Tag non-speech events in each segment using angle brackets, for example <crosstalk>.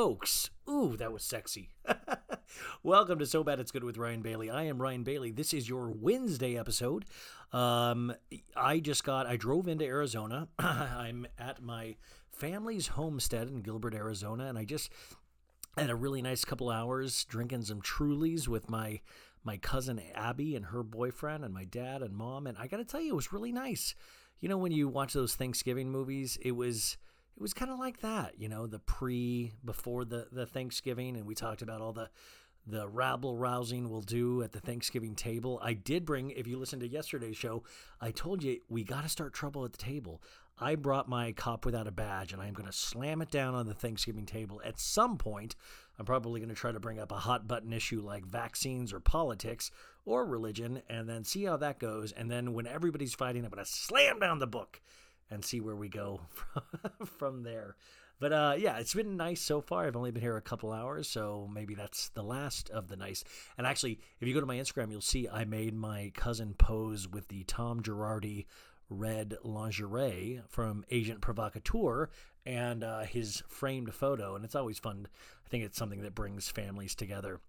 Folks. Ooh, that was sexy. <laughs> Welcome to So Bad It's Good with Ryan Bailey. I am Ryan Bailey. This is your Wednesday episode. Um, I just got, I drove into Arizona. <clears throat> I'm at my family's homestead in Gilbert, Arizona, and I just had a really nice couple hours drinking some Trulies with my my cousin Abby and her boyfriend and my dad and mom. And I got to tell you, it was really nice. You know, when you watch those Thanksgiving movies, it was it was kind of like that, you know, the pre before the the Thanksgiving, and we talked about all the the rabble rousing we'll do at the Thanksgiving table. I did bring, if you listened to yesterday's show, I told you we got to start trouble at the table. I brought my cop without a badge, and I'm going to slam it down on the Thanksgiving table. At some point, I'm probably going to try to bring up a hot button issue like vaccines or politics or religion, and then see how that goes. And then when everybody's fighting, I'm going to slam down the book and see where we go <laughs> from there. But uh, yeah, it's been nice so far. I've only been here a couple hours, so maybe that's the last of the nice. And actually, if you go to my Instagram, you'll see I made my cousin pose with the Tom Girardi red lingerie from Agent Provocateur and uh, his framed photo. And it's always fun. I think it's something that brings families together.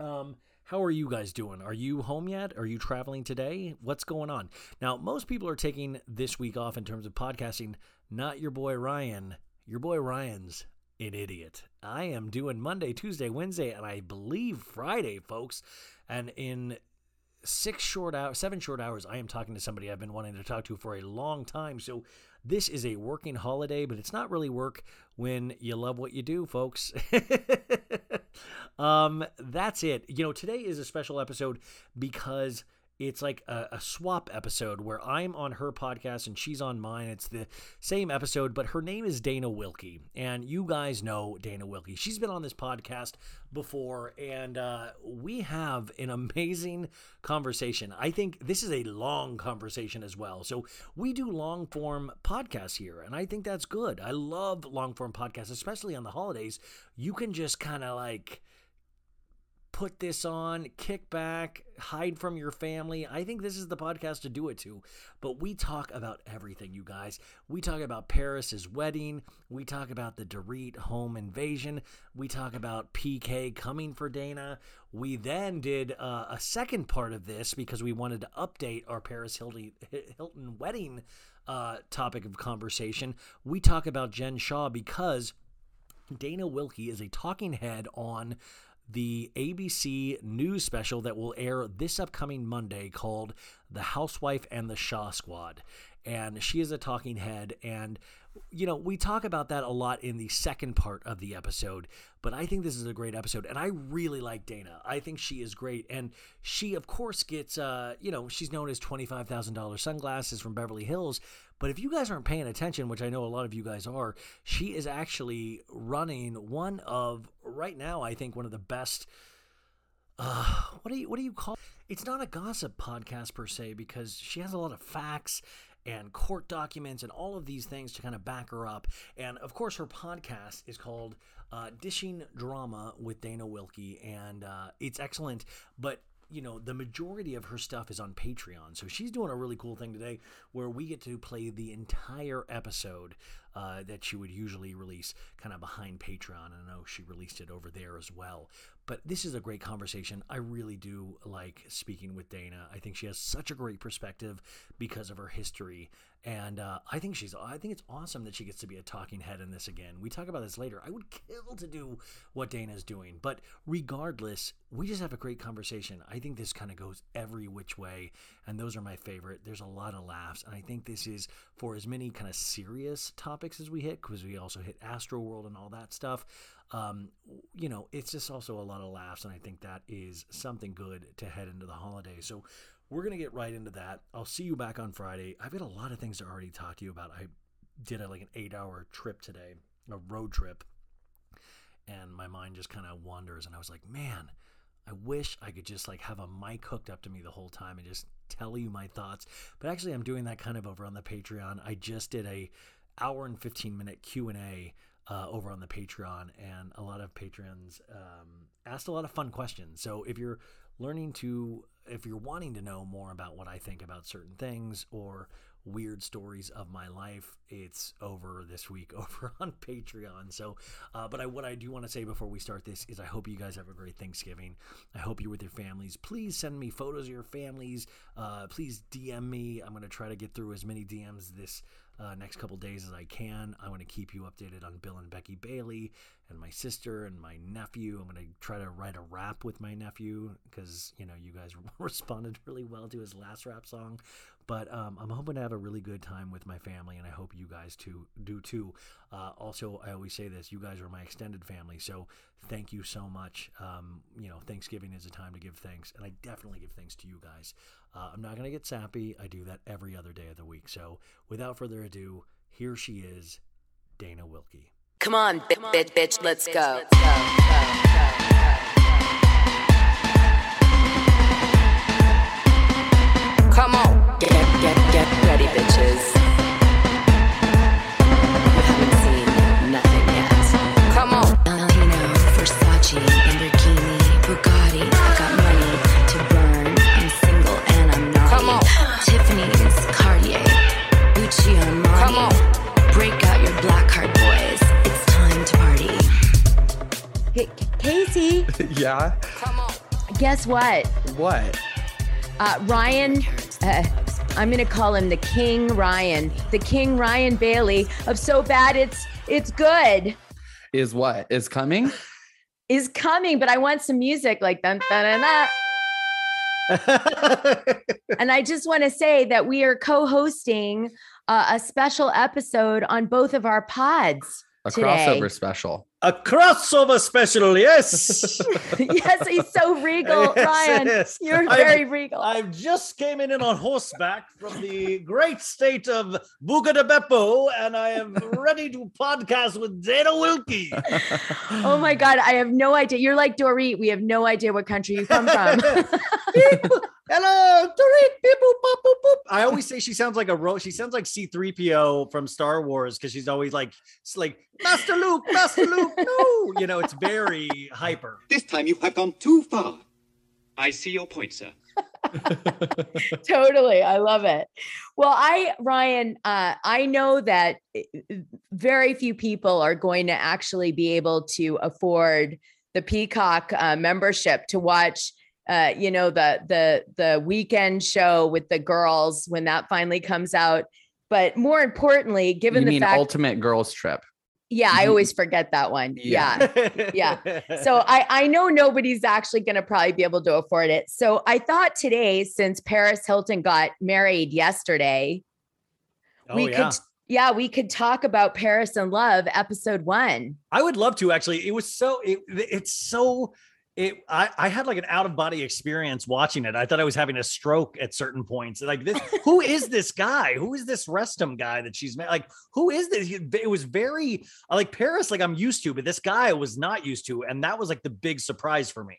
Um, how are you guys doing? Are you home yet? Are you traveling today? What's going on? Now, most people are taking this week off in terms of podcasting. Not your boy Ryan. Your boy Ryan's an idiot. I am doing Monday, Tuesday, Wednesday, and I believe Friday, folks. And in six short hours, seven short hours, I am talking to somebody I've been wanting to talk to for a long time. So this is a working holiday, but it's not really work when you love what you do, folks. <laughs> um, that's it. You know, today is a special episode because it's like a, a, swap episode where I'm on her podcast and she's on mine. It's the same episode, but her name is Dana Wilkey. And you guys know Dana Wilkey. She's been on this podcast before, and uh, we have an amazing conversation. I think this is a long conversation as well. So we do long form podcasts here, and I think that's good. I love long form podcasts, especially on the holidays. You can just kind of like put this on, kick back, hide from your family. I think this is the podcast to do it to. But we talk about everything, you guys. We talk about Paris's wedding. We talk about the Dorit home invasion. We talk about PK coming for Dana. We then did uh, a second part of this because we wanted to update our Paris Hilton wedding uh, topic of conversation. We talk about Jen Shah because. Dana Wilkey is a talking head on the ABC news special that will air this upcoming Monday called The Housewife and the Shah Squad. And she is a talking head. And, you know, we talk about that a lot in the second part of the episode. But I think this is a great episode. And I really like Dana. I think she is great. And she, of course, gets, uh, you know, she's known as $25,000 sunglasses from Beverly Hills. But if you guys aren't paying attention, which I know a lot of you guys are, she is actually running one of, right now, I think one of the best. Uh, what do you what do you call? It's not a gossip podcast per se because she has a lot of facts and court documents and all of these things to kind of back her up. And of course, her podcast is called uh, Dishing Drama with Dana Wilkey, and uh, it's excellent. But you know, the majority of her stuff is on Patreon. So she's doing a really cool thing today where we get to play the entire episode uh, that she would usually release kind of behind Patreon. I know she released it over there as well. But this is a great conversation. I really do like speaking with Dana. I think she has such a great perspective because of her history. And uh, I think she's, I think it's awesome that she gets to be a talking head in this again. We talk about this later. I would kill to do what Dana's doing. But regardless, we just have a great conversation. I think this kind of goes every which way. And those are my favorite. There's a lot of laughs. And I think this is for as many kind of serious topics as we hit because we also hit Astro World and all that stuff. Um, you know, it's just also a lot of laughs, and I think that is something good to head into the holiday. So we're gonna get right into that. I'll see you back on Friday. I've got a lot of things to already talk to you about. I did a, like an eight-hour trip today, a road trip, and my mind just kind of wanders, and I was like, man. I wish I could just like have a mic hooked up to me the whole time and just tell you my thoughts. But actually, I'm doing that kind of over on the Patreon. I just did a hour and 15 minute Q&A uh, over on the Patreon, and a lot of patrons um, asked a lot of fun questions. So if you're learning to, if you're wanting to know more about what I think about certain things or weird stories of my life, it's over this week <laughs> over on Patreon. So, uh, but I, what I do want to say before we start this is I hope you guys have a great Thanksgiving. I hope you're with your families. Please send me photos of your families. Uh, please DM me. I'm going to try to get through as many DMs this uh, next couple days as I can. I want to keep you updated on Bill and Becky Bailey and my sister and my nephew. I'm going to try to write a rap with my nephew because, you know, you guys <laughs> responded really well to his last rap song. But um, I'm hoping to have a really good time with my family, and I hope you guys too do too. Uh, also, I always say this: you guys are my extended family, so thank you so much. Um, you know, Thanksgiving is a time to give thanks, and I definitely give thanks to you guys. Uh, I'm not gonna get sappy; I do that every other day of the week. So, without further ado, here she is, Dana Wilkey. Come on, bitch, bitch, bitch, let's go. Come on, get, get, get ready, bitches. You haven't seen nothing yet. Come on. Valentino, Versace, Lamborghini, Bugatti. Tiffany's, Cartier, Gucci Armani. Come. Break out your black card, boys. It's time to party. Hey, Casey, <laughs> Yeah. Come on. guess what? What? Uh, Ryan, uh, I'm gonna call him the King Ryan, the King Ryan Bailey of So Bad It's It's Good Is what? Is coming? is coming, but I want some music like dun dun dun. dun. <laughs> And I just want to say that we are co-hosting uh, a special episode on both of our pods. A Today. crossover special. A crossover special, yes. <laughs> yes, he's so regal, <laughs> Yes, Ryan. yes. You're I've- very regal. I just came in on horseback from the great state of Buga de Beppo, and I am <laughs> ready to podcast with Dana Wilkey. oh my God, I have no idea. You're like Dorit. We have no idea what country you come from. Hello, Dorit, beep, boop, boop, boop, boop. I always say she sounds like a ro- she sounds like C3PO from Star Wars because she's always like it's like Master Luke, Master Luke, no, you know, it's very hyper. This time you have gone too far. I see your point, sir. <laughs> totally. I love it. Well, I, Ryan, uh, I know that uh, very few people are going to actually be able to afford the Peacock uh, membership to watch. Uh, you know the the the weekend show with the girls when that finally comes out. But more importantly, given you the mean fact, Ultimate Girls Trip? yeah, I Mhm. always forget that one. Yeah. yeah. <laughs> Yeah. So I, I know nobody's actually going to probably be able to afford it. So I thought today, since Paris Hilton got married yesterday, Oh, we yeah. could, yeah, we could talk about Paris and Love episode one. I would love to actually. It was so it, it's so it I, I had like an out of body experience watching it. I thought I was having a stroke at certain points. Like this, <laughs> who is this guy? Who is this Restum guy that she's met? Like, who is this? It was very like Paris, like I'm used to, but this guy I was not used to, and that was like the big surprise for me.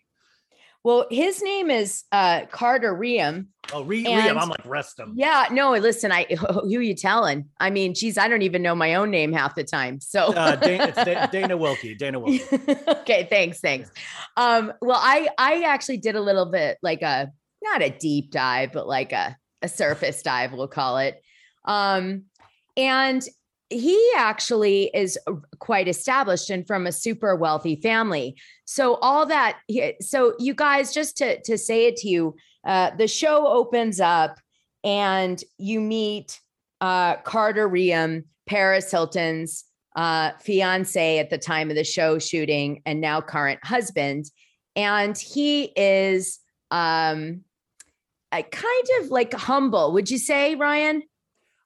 Well, his name is uh, Carter Reum. Oh, Re- Liam, I'm like Restum. Yeah, no, listen, I <laughs> who you telling? I mean, geez, I don't even know my own name half the time. So Uh, Dana, it's <laughs> Dana Wilkey. Dana Wilkey. <laughs> okay, thanks, thanks. Um, well, I I actually did a little bit like a not a deep dive, but like a a surface dive, we'll call it. Um, and he actually is quite established and from a super wealthy family. So all that, so you guys, just to to say it to you, uh, the show opens up and you meet uh, Carter Reum, Paris Hilton's uh, fiance at the time of the show shooting, and now current husband, and he is um, a kind of like humble. Would you say, Ryan?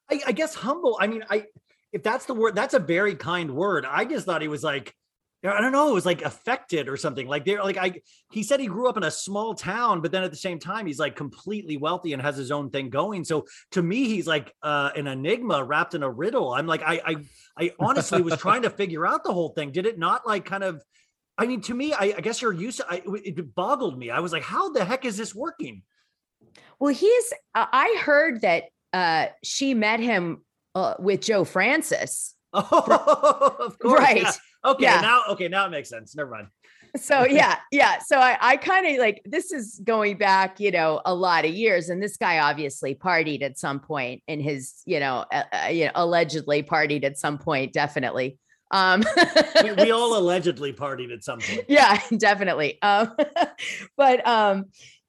I, I guess humble. I mean, I if that's the word, that's a very kind word. I just thought he was like, I don't know, it was like affected or something. Like they're like I he said he grew up in a small town, but then at the same time, he's like completely wealthy and has his own thing going. So to me, he's like uh an enigma wrapped in a riddle. I'm like, I I I honestly was trying to figure out the whole thing. Did it not like kind of I mean, to me, I, I guess you're used to I, it boggled me. I was like, how the heck is this working? Well, he's. Uh, I heard that uh, she met him uh, with Joe Francis. <laughs> Oh, of course. Right. yeah. Okay. Yeah. Now, okay. Now it makes sense. Never mind. so <laughs> yeah, yeah. So I, I kind of like this is going back, you know, a lot of years, and this guy obviously partied at some point in his, you know, uh, you know, allegedly partied at some point, definitely. Um, we, we all <laughs> allegedly partied at some point. yeah, <laughs> definitely. Um, but um,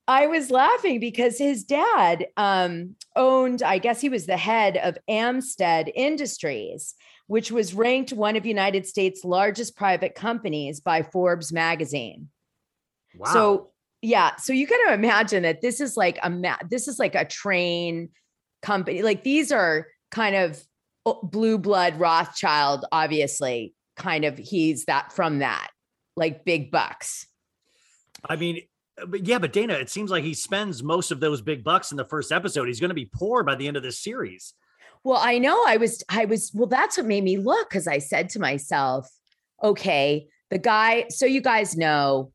I was laughing because his dad um, owned, I guess he was the head of Amsted Industries, which was ranked one of United States' largest private companies by Forbes magazine. Wow. So yeah, so you got to imagine that this is like a ma- this is like a train company. Like these are kind of blue blood Rothschild, obviously. Kind of he's that from that, like big bucks. I mean, uh, but yeah, but Dana, it seems like he spends most of those big bucks in the first episode. He's going to be poor by the end of this series. Well, I know I was, I was, well, that's what made me look because I said to myself, okay, the guy, so you guys know,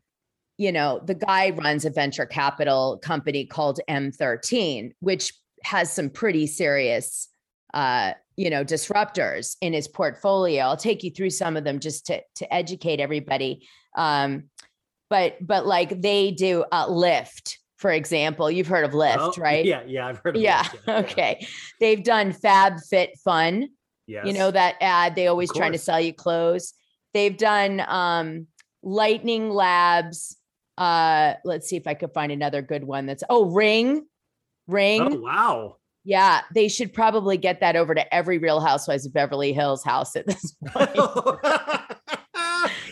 you know, the guy runs a venture capital company called M13, which has some pretty serious, uh, you know, disruptors in his portfolio. I'll take you through some of them just to to educate everybody. Um, but but like they do uh, Lyft, for example. You've heard of Lyft, Oh, right? Yeah, yeah, I've heard of yeah. Lyft, yeah. <laughs> Okay. They've done Fab Fit Fun. Yes. You know that ad, they always trying to sell you clothes. They've done um Lightning Labs. Uh let's see if I could find another good one that's oh Ring. Ring. Oh, wow. Yeah, they should probably get that over to every Real Housewives of Beverly Hills house at this <laughs> point. <laughs>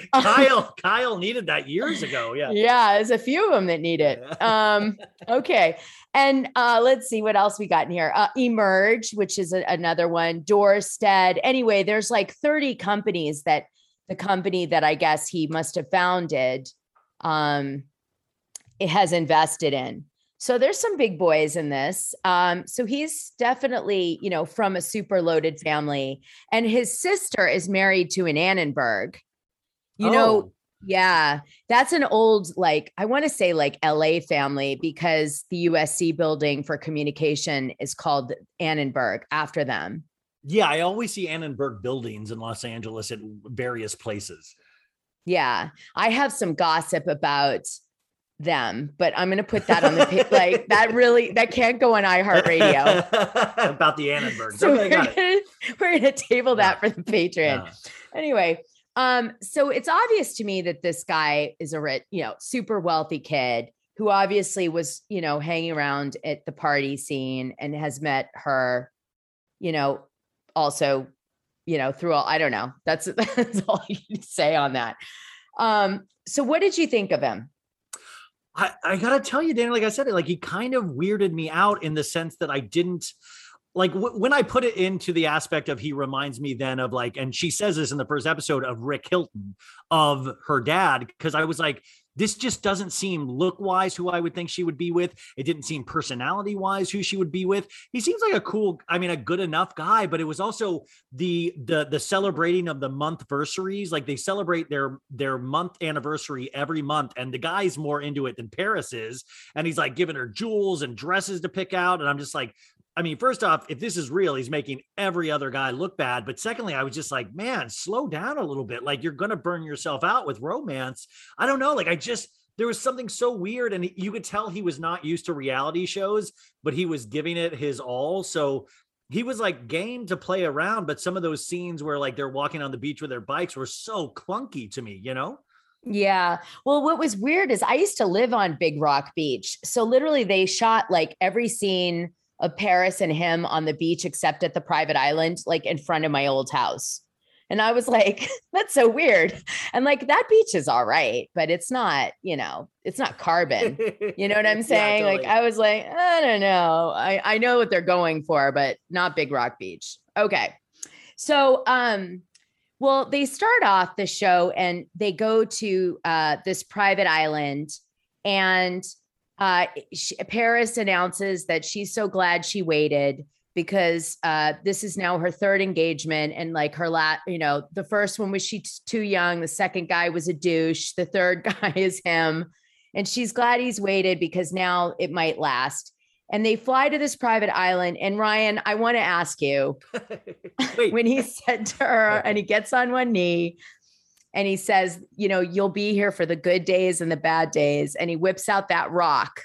<laughs> Kyle, Kyle needed that years ago. Yeah. yeah, there's a few of them that need it. Um, okay. And uh, let's see what else we got in here. Uh, Emerge, which is a- another one. Doorstead. Anyway, there's like 30 companies that the company that I guess he must have founded um, it has invested in. So there's some big boys in this. Um, so he's definitely, you know, from a super loaded family. And his sister is married to an Annenberg. You know, Oh. yeah, that's an old, like, I want to say like LA family because the USC building for communication is called Annenberg after them. Yeah, I always see Annenberg buildings in Los Angeles at various places. Yeah. I have some gossip about them, but I'm going to put that on the, like, <laughs> that really, that can't go on iHeartRadio. <laughs> About the Annenberg. So okay, we're gonna, we're gonna table that for the patron. Yeah. Anyway, um, so it's obvious to me that this guy is a rich, you know, super wealthy kid who obviously was, you know, hanging around at the party scene and has met her, you know, also, you know, through all I don't know. That's <laughs> that's all I can say on that. Um, so what did you think of him? I, I gotta tell you, Dan, like I said, like he kind of weirded me out in the sense that I didn't like w- when I put it into the aspect of he reminds me then of like, and she says this in the first episode of Rick Hilton of her dad, because I was like, this just doesn't seem look wise who I would think she would be with. It didn't seem personality wise who she would be with. He seems like a cool, I mean, a good enough guy, but it was also the the the celebrating of the month versaries. Like they celebrate their their month anniversary every month, and the guy's more into it than Paris is. And he's like giving her jewels and dresses to pick out. And I'm just like, I mean, first off, if this is real, he's making every other guy look bad. But secondly, I was just like, man, slow down a little bit. Like you're gonna burn yourself out with romance. I don't know. Like I just there was something so weird, and you could tell he was not used to reality shows, but he was giving it his all. So he was like game to play around, but some of those scenes where like they're walking on the beach with their bikes were so clunky to me, you know? Yeah. Well, what was weird is I used to live on Big Rock Beach. So literally they shot like every scene of Paris and him on the beach except at the private island, like in front of my old house. And I was <laughs> like, that's so weird. And like that beach is all right, but it's not, you know, it's not carbon. You know what I'm <laughs> Yeah, saying? Like. I was like, I don't know. I, I know what they're going for, but not Big Rock Beach. Okay. So um well, they start off the show and they go to uh this private island and uh sh Paris announces that she's so glad she waited because uh this is now her third engagement and like her lat you know the first one was she t- too young the second guy was a douche the third <laughs> guy is him and she's glad he's waited because now it might last. And they fly to this private island and Ryan I want to ask you <laughs> <laughs> when he said to her and he gets on one knee and he says, you know, you'll be here for the good days and the bad days. And he whips out that rock.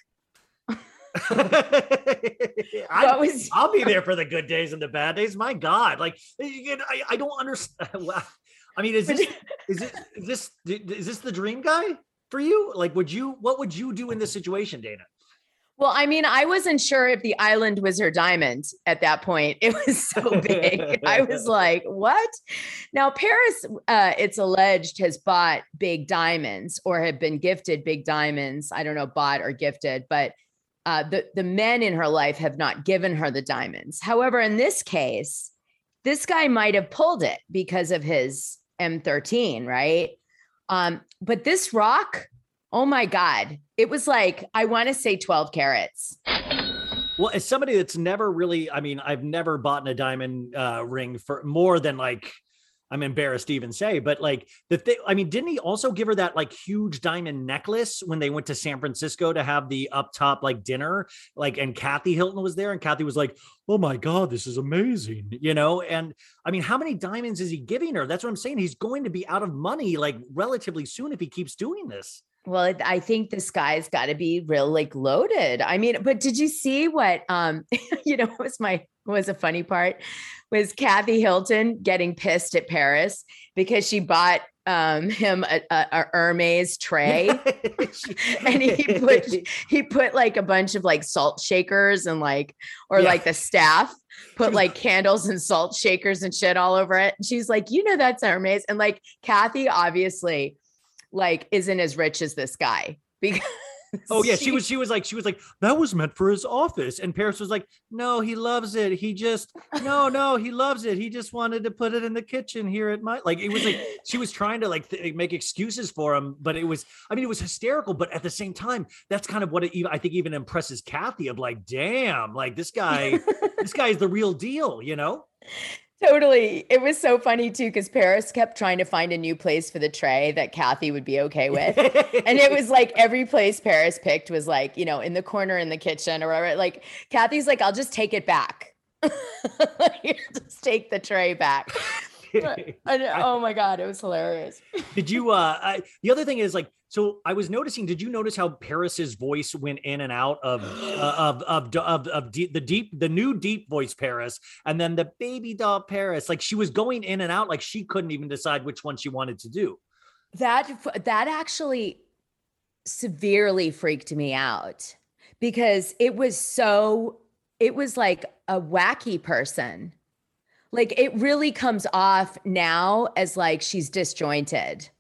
<laughs> I, was I'll be there for the good days and the bad days. My God, like I, I don't understand. <laughs> I mean, is this <laughs> is it is this is this the dream guy for you? Like, would you what would you do in this situation, Dana? Well, I mean, I wasn't sure if the island was her diamond at that point. <laughs> It was so big. I was <laughs> like, what? Now, Paris, uh, it's alleged, has bought big diamonds or have been gifted big diamonds. I don't know, bought or gifted, but uh, the, the men in her life have not given her the diamonds. However, in this case, this guy might have pulled it because of his M13, right? Um, but this rock, oh my God, it was like, I want to say 12 carats. Well, as somebody that's never really, I mean, I've never bought a diamond uh, ring for more than like, I'm embarrassed to even say, but like the thing, I mean, didn't he also give her that like huge diamond necklace when they went to San Francisco to have the up top like dinner? Like, and Kathy Hilton was there, and Kathy was like, "Oh my god, this is amazing," you know. And I mean, how many diamonds is he giving her? That's what I'm saying. He's going to be out of money like relatively soon if he keeps doing this. Well, I think this guy's got to be real like loaded. I mean, but did you see what um <laughs> you know what was my was a funny part was Kathy Hilton getting pissed at Paris because she bought um him a, a, a Hermes tray <laughs> <laughs> and he put he put like a bunch of like salt shakers and like or Yeah. like the staff put like candles and salt shakers and shit all over it. And she's like, you know, that's Hermes. And like Kathy obviously like isn't as rich as this guy <laughs> because Oh yeah, she was she was like she was like that was meant for his office and Paris was like no, he loves it. He just <laughs> no, no, he loves it. He just wanted to put it in the kitchen here at my like it was like she was trying to like th- make excuses for him, but it was I mean it was hysterical, but at the same time that's kind of what it I think even impresses Kathy of like damn, like this guy <laughs> this guy is the real deal, you know? Totally. It was so funny too, because Paris kept trying to find a new place for the tray that Kathy would be okay with. and it was like every place Paris picked was like, you know, in the corner in the kitchen or whatever. Like Kathy's like, I'll just take it back. <laughs> just take the tray back. <laughs> And, oh my God, it was hilarious. Did you uh I, the other thing is like so I was noticing did you notice how Paris's voice went in and out of <gasps> uh, of of of, of deep, the deep the new deep voice Paris and then the baby doll Paris like she was going in and out like she couldn't even decide which one she wanted to do. That that actually severely freaked me out because it was so it was like a wacky person. Like it really comes off now as like she's disjointed.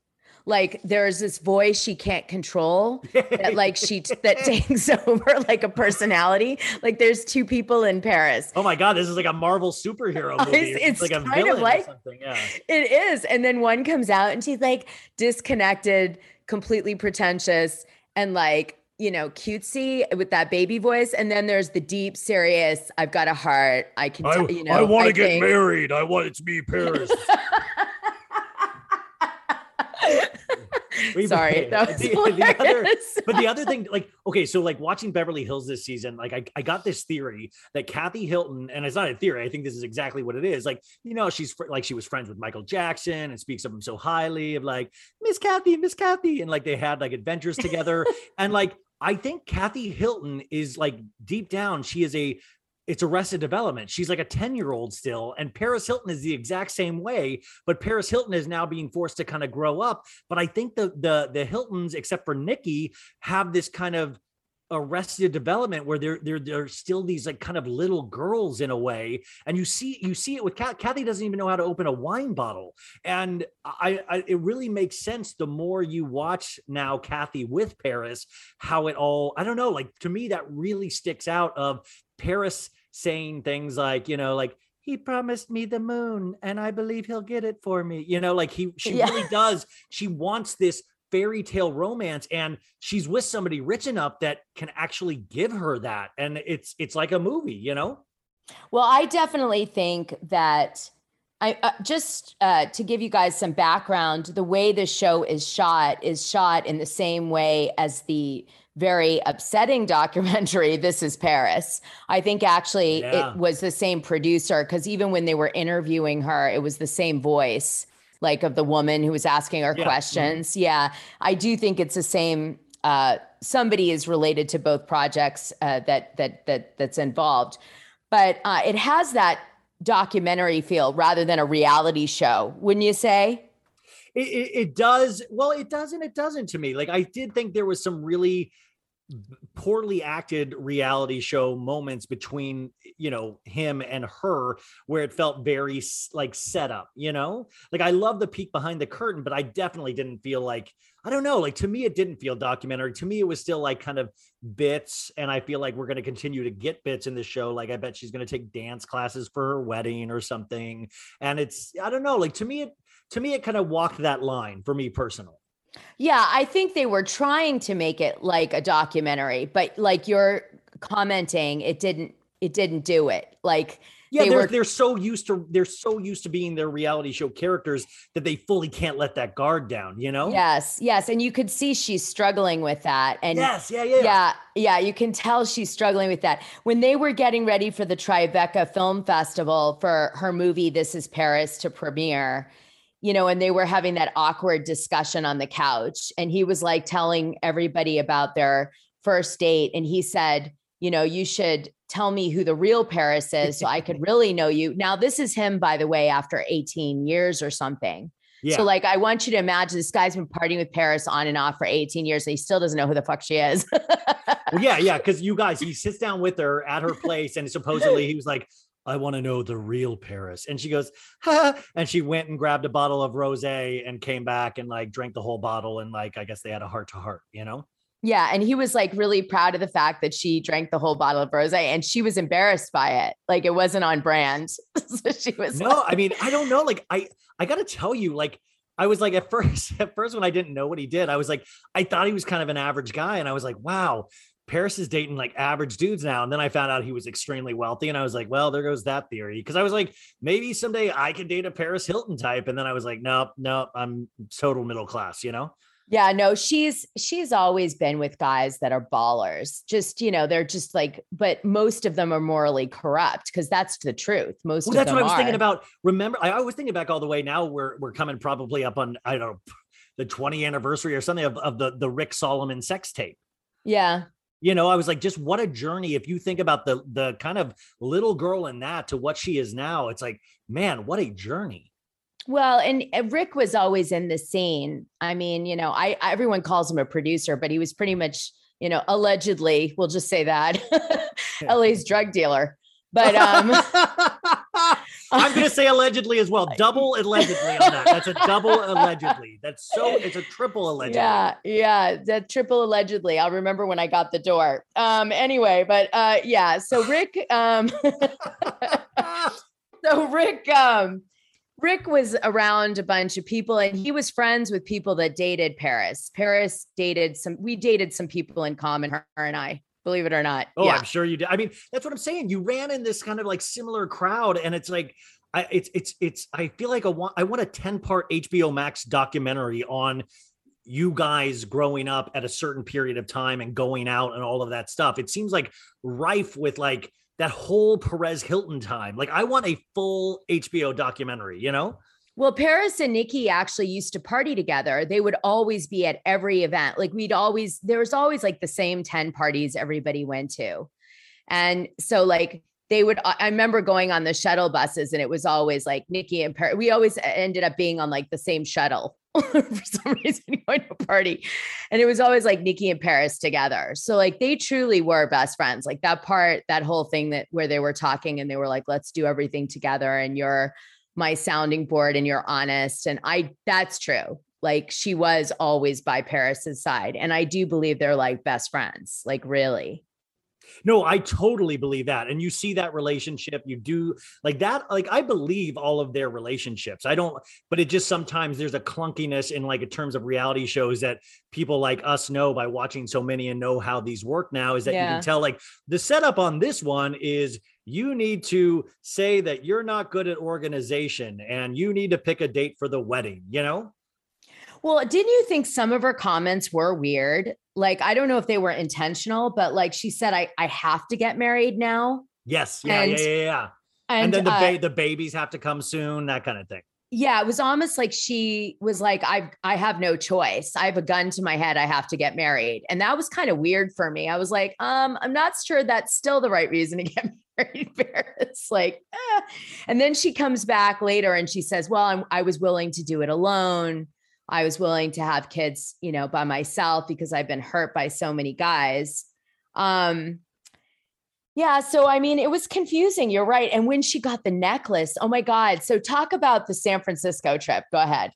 Like there's this voice she can't control that like she that <laughs> takes <laughs> over like a personality. Like there's two people in Paris. Oh my god, this is like a Marvel superhero <laughs> movie. It's- It's, like a it's kind of villain or something. Yeah. It is. And then one comes out and she's like disconnected, completely pretentious, and like, you know, cutesy with that baby voice. And then there's the deep, serious, I've got a heart. I can, I, t- you know, I want to get think- married. I want it's me, Paris. <laughs> Sorry, that <laughs> was the, the other, <laughs> but the other thing, like, okay, so like watching Beverly Hills this season, like I, I got this theory that Kathy Hilton, and it's not a theory, I think this is exactly what it is. Like, you know, she's fr- like she was friends with Michael Jackson and speaks of him so highly of like Miss Kathy, Miss Kathy, and like they had like adventures together, and like I think Kathy Hilton is like deep down, she is a it's arrested development. She's like a 10 year old still. And Paris Hilton is the exact same way, but Paris Hilton is now being forced to kind of grow up. But I think the the the Hiltons, except for Nikki, have this kind of arrested development where they're they're they're still these like kind of little girls in a way and you see you see it with Kat, Kathy doesn't even know how to open a wine bottle and I, I it really makes sense the more you watch now Kathy with Paris how it all I don't know like to me that really sticks out of Paris saying things like you know like he promised me the moon and I believe he'll get it for me. You know like he <laughs> she Yeah. really does. She wants this fairy tale romance and she's with somebody rich enough that can actually give her that and it's it's like a movie you know? Well, I definitely think that I uh, just uh, to give you guys some background, the way the show is shot is shot in the same way as the very upsetting <laughs> documentary This is Paris. I think actually Yeah. it was the same producer because even when they were interviewing her, it was the same voice like of the woman who was asking her Yeah. questions. Yeah, I do think it's the same. Uh, somebody is related to both projects uh, that that that that's involved, but uh, it has that documentary feel rather than a reality show, wouldn't you say? It, it, it does. Well, it doesn't. It doesn't to me. Like I did think there was some really poorly acted reality show moments between you know him and her where it felt very like set up you know like i love the peek behind the curtain but i definitely didn't feel like i don't know like to me it didn't feel documentary to me it was still like kind of bits and i feel like we're going to continue to get bits in the show like i bet she's going to take dance classes for her wedding or something and it's i don't know like to me it to me it kind of walked that line for me personally Yeah, I think they were trying to make it like a documentary, but like you're commenting, it didn't it didn't do it. Like Yeah, they they're were they're so used to they're so used to being their reality show characters that they fully can't let that guard down, you know? Yes, yes, and you could see she's struggling with that. And Yes, yeah, yeah. yeah, yeah, you can tell she's struggling with that. When they were getting ready for the Tribeca Film Festival for her movie This Is Paris to premiere, you know, and they were having that awkward discussion on the couch, and he was like telling everybody about their first date, and he said, you know, you should tell me who the real Paris is so I could <laughs> really know you. Now, this is him, by the way, after 18 years or something. Yeah. So, like, I want you to imagine this guy's been partying with Paris on and off for 18 years, and he still doesn't know who the fuck she is. Well, yeah, yeah, <laughs> because you guys, he sits down with her at her place, and supposedly he was like, I want to know the real Paris. And she goes, ha, <laughs> and she went and grabbed a bottle of rose and came back and like drank the whole bottle. And like, I guess they had a heart to heart, you know? yeah. And he was like really proud of the fact that she drank the whole bottle of rose, and she was embarrassed by it. Like, it wasn't on brand. <laughs> so she was No, like- I mean, I don't know. Like, I I gotta tell you, like, I was like at <laughs> first, at first when I didn't know what he did, I was like, I thought he was kind of an average guy, and I was like, wow, Paris is dating like average dudes now. And then I found out he was extremely wealthy, and I was like, well, there goes that theory. Because I was like, maybe someday I could date a Paris Hilton type, and then I was like, nope, nope, I'm total middle class, you know? Yeah, no, she's she's always been with guys that are ballers. Just, you know, they're just like, but most of them are morally corrupt because that's the truth. Most Well, of that's them what I was thinking about. Remember, I, I was thinking back all the way. Now we're we're coming probably up on I don't know the 20th anniversary or something of, of the the Rick Salomon sex tape. Yeah. You know, I was like, just what a journey. If you think about the the kind of little girl in that to what she is now, it's like, man, what a journey. Well, and uh, Rick was always in the scene. I mean, you know, I everyone calls him a producer, but he was pretty much, you know, allegedly, we'll just say that, <laughs> LA's drug dealer. But um <laughs> I'm gonna say allegedly as well. Double allegedly on that. That's a double allegedly. That's so it's a triple allegedly. Yeah, yeah, that triple allegedly. I'll remember when I got the door. Um, anyway, but uh, yeah. So Rick, um, <laughs> so Rick, um, Rick was around a bunch of people, and he was friends with people that dated Paris. Paris dated some. We dated some people in common. Her, her and I, believe it or not. Oh, yeah. I'm sure you did. I mean, that's what I'm saying. You ran in this kind of like similar crowd, and it's like, I it's it's it's. I feel like I want I want a 10 part HBO Max documentary on you guys growing up at a certain period of time and going out and all of that stuff. It seems like rife with like that whole Perez Hilton time. Like I want a full HBO documentary. You know? Well, Paris and Nicky actually used to party together. They would always be at every event. Like we'd always, there was always like the same 10 parties everybody went to. And so like they would, I remember going on the shuttle buses and it was always like Nicky and Paris. We always uh, ended up being on like the same shuttle <laughs> for some reason <laughs> going to a party. And it was always like Nicky and Paris together. So like they truly were best friends. Like that part, that whole thing that where they were talking and they were like, let's do everything together. And you're, my sounding board and you're honest. And I, that's true. Like she was always by Paris's side. And I do believe they're like best friends, like really. No, I totally believe that. And you see that relationship, you do like that. Like, I believe all of their relationships. I don't, but it just sometimes there's a clunkiness in like in terms of reality shows that people like us know by watching so many and know how these work now is that you can tell like the setup on this one is you need to say that you're not good at organization and you need to pick a date for the wedding, you know? Well, didn't you think some of her comments were weird? Like, I don't know if they were intentional, but like she said, I, I have to get married now. Yes. Yeah. And- yeah. Yeah. Yeah. And, And, then the, uh, ba- the babies have to come soon, that kind of thing. yeah, it was almost like she was like, I I have no choice. I have a gun to my head. I have to get married. And that was kind of weird for me. I was like, um, I'm not sure that's still the right reason to get married, Paris. <laughs> Like, eh. and then she comes back later and she says, Well, I'm, I was willing to do it alone. I was willing to have kids, you know, by myself because I've been hurt by so many guys. Um, yeah, so I mean, it was confusing. You're right. And when she got the necklace, oh my God. So talk about the San Francisco trip. Go ahead.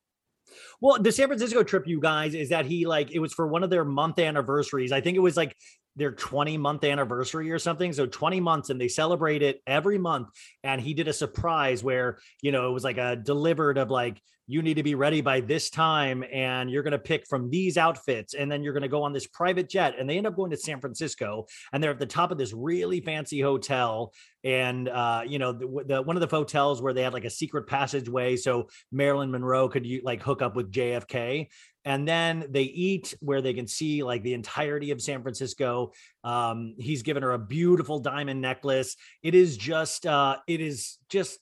Well, the San Francisco trip, you guys, is that he like it was for one of their month anniversaries. I think it was like their 20 month anniversary or something. So 20 months, and they celebrate it every month. And he did a surprise where, you know, it was like a delivered of like, you need to be ready by this time and you're going to pick from these outfits and then you're going to go on this private jet and they end up going to san francisco and they're at the top of this really fancy hotel and uh, you know the, the, one of the hotels where they had like a secret passageway so marilyn monroe could you like hook up with jfk and then they eat where they can see like the entirety of San Francisco. Um, he's given her a beautiful diamond necklace. It is just, uh, it is just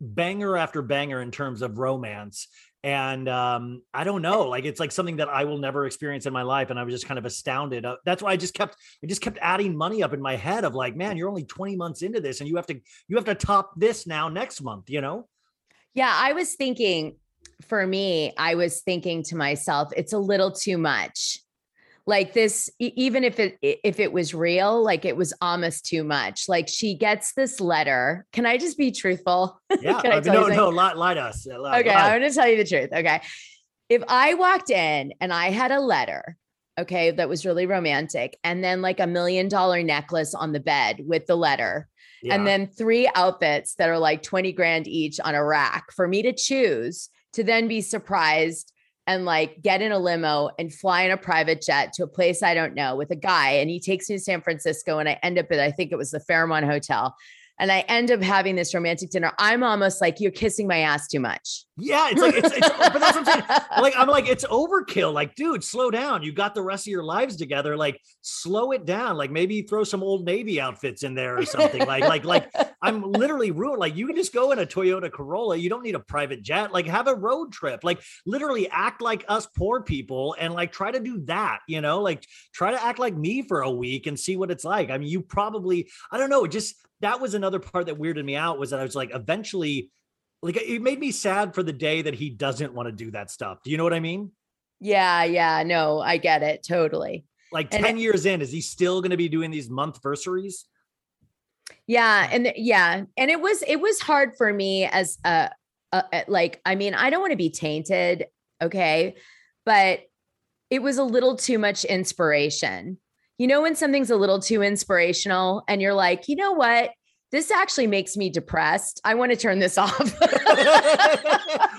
banger after banger in terms of romance. And um, I don't know, like it's like something that I will never experience in my life, and I was just kind of astounded. Uh, that's why I just kept, I just kept adding money up in my head of like, man, you're only 20 months into this, and you have to, you have to top this now next month, you know? Yeah, I was thinking for me, I was thinking to myself, it's a little too much. Like this, even if it if it was real, like it was almost too much. Like she gets this letter. Can I just be truthful? <laughs> Yeah, I you no, no, lie, lie to us. Lie- Okay, lie. I'm going to tell you the truth. Okay. If I walked in and I had a letter, okay, that was really romantic, and then like a million dollar necklace on the bed with the letter, Yeah. and then three outfits that are like 20 grand each on a rack for me to choose to then be surprised and like get in a limo and fly in a private jet to a place I don't know with a guy. And he takes me to San Francisco and I end up at, I think it was the Fairmont Hotel. And I end up having this romantic dinner. I'm almost like, you're kissing my ass too much. Yeah, it's like it's, it's but that's what I'm saying. <laughs> Like I'm like it's overkill. Like, dude, slow down. You got the rest of your lives together. Like, slow it down. Like maybe throw some old Navy outfits in there or something. Like, like, like <laughs> I'm literally ruined. Like, you can just go in a Toyota Corolla. You don't need a private jet. Like, have a road trip. Like, literally act like us poor people and like try to do that. You know, like try to act like me for a week and see what it's like. I mean, you probably I don't know. Just that was another part that weirded me out was that I was like, eventually like it made me sad for the day that he doesn't want to do that stuff. Do you know what I mean? Yeah, yeah, no, I get it totally. Like And 10 years in, is he still going to be doing these month versaries? Yeah, and yeah, and it was it was hard for me as a a- like I mean I don't want to be tainted, okay, but it was a little too much inspiration. You know when something's a little too inspirational and you're like, you know what? This actually makes me depressed. I want to turn this <laughs> off. <laughs>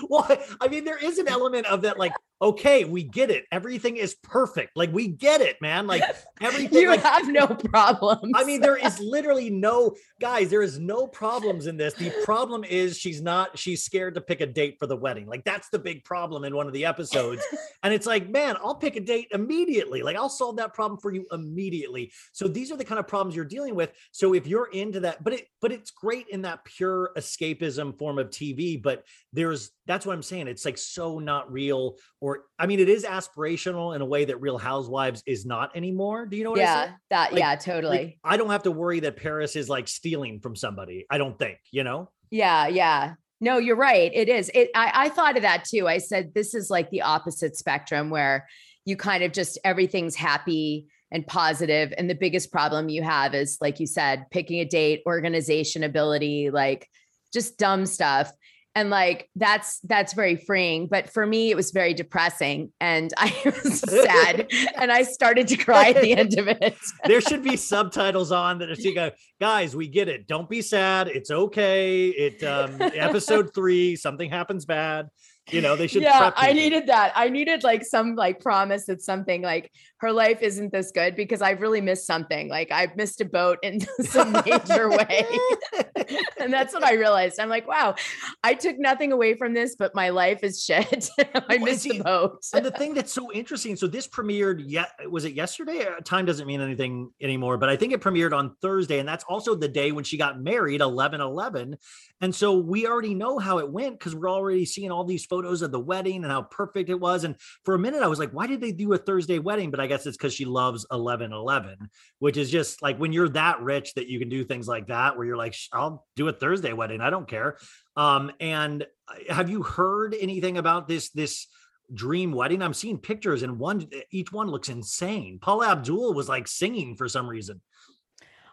well, I mean, there is an element of that, like, okay, we get it. Everything is perfect. Like, we get it, man. Like, <laughs> everything. you like, have no problems. I mean, there is <laughs> literally no guys, there is no problems in this. The problem is she's not, she's scared to pick a date for the wedding. Like, that's the big problem in one of the episodes. <laughs> And it's like, man, I'll pick a date immediately. Like, I'll solve that problem for you immediately. So these are the kind of problems you're dealing with. So if you're into that, but it, but it's great in that pure escapism form of TV. But there's, that's what I'm saying. It's like so not real, or I mean, it is aspirational in a way that Real Housewives is not anymore. Do you know what I mean? yeah, that Like- yeah, like, totally. I don't have to worry that Paris is like stealing from somebody. I don't think, you know? Yeah, yeah. No, you're right. It is. It I, I thought of that too. I said this is like the opposite spectrum where you kind of just everything's happy and positive, And the biggest problem you have is, like you said, picking a date, organization ability, like just dumb stuff. And like that's that's very freeing. But for me, it was very depressing. And <laughs> I was sad. and I started to cry at the <laughs> end of it. There should be subtitles on that are saying, uh, guys, we get it. Don't be sad. It's okay. It um episode three, something happens bad. You know, they should. yeah, I needed that. I needed like some like promise that something like her life isn't this good because I've really missed something. Like I've missed a boat in <laughs> some major way. <laughs> and that's what I realized. I'm like, wow, I took nothing away from this, but my life is shit. <laughs> I Well, missed the boat. and the thing that's so interesting, so this premiered yet was it yesterday? Uh, Time doesn't mean anything anymore, but I think it premiered on Thursday, and that's also the day when she got married, 11 11. And so we already know how it went because we're already seeing all these photos of the wedding and how perfect it was. And for a minute, I was like, why did they do a Thursday wedding? But I guess it's because she loves 11 11, which is just like when you're that rich that you can do things like that, where you're like, I'll do a Thursday wedding. I don't care. Um, and uh, have you heard anything about this? This dream wedding. I'm seeing pictures and one each one looks insane. Paula Abdul was like singing for some reason.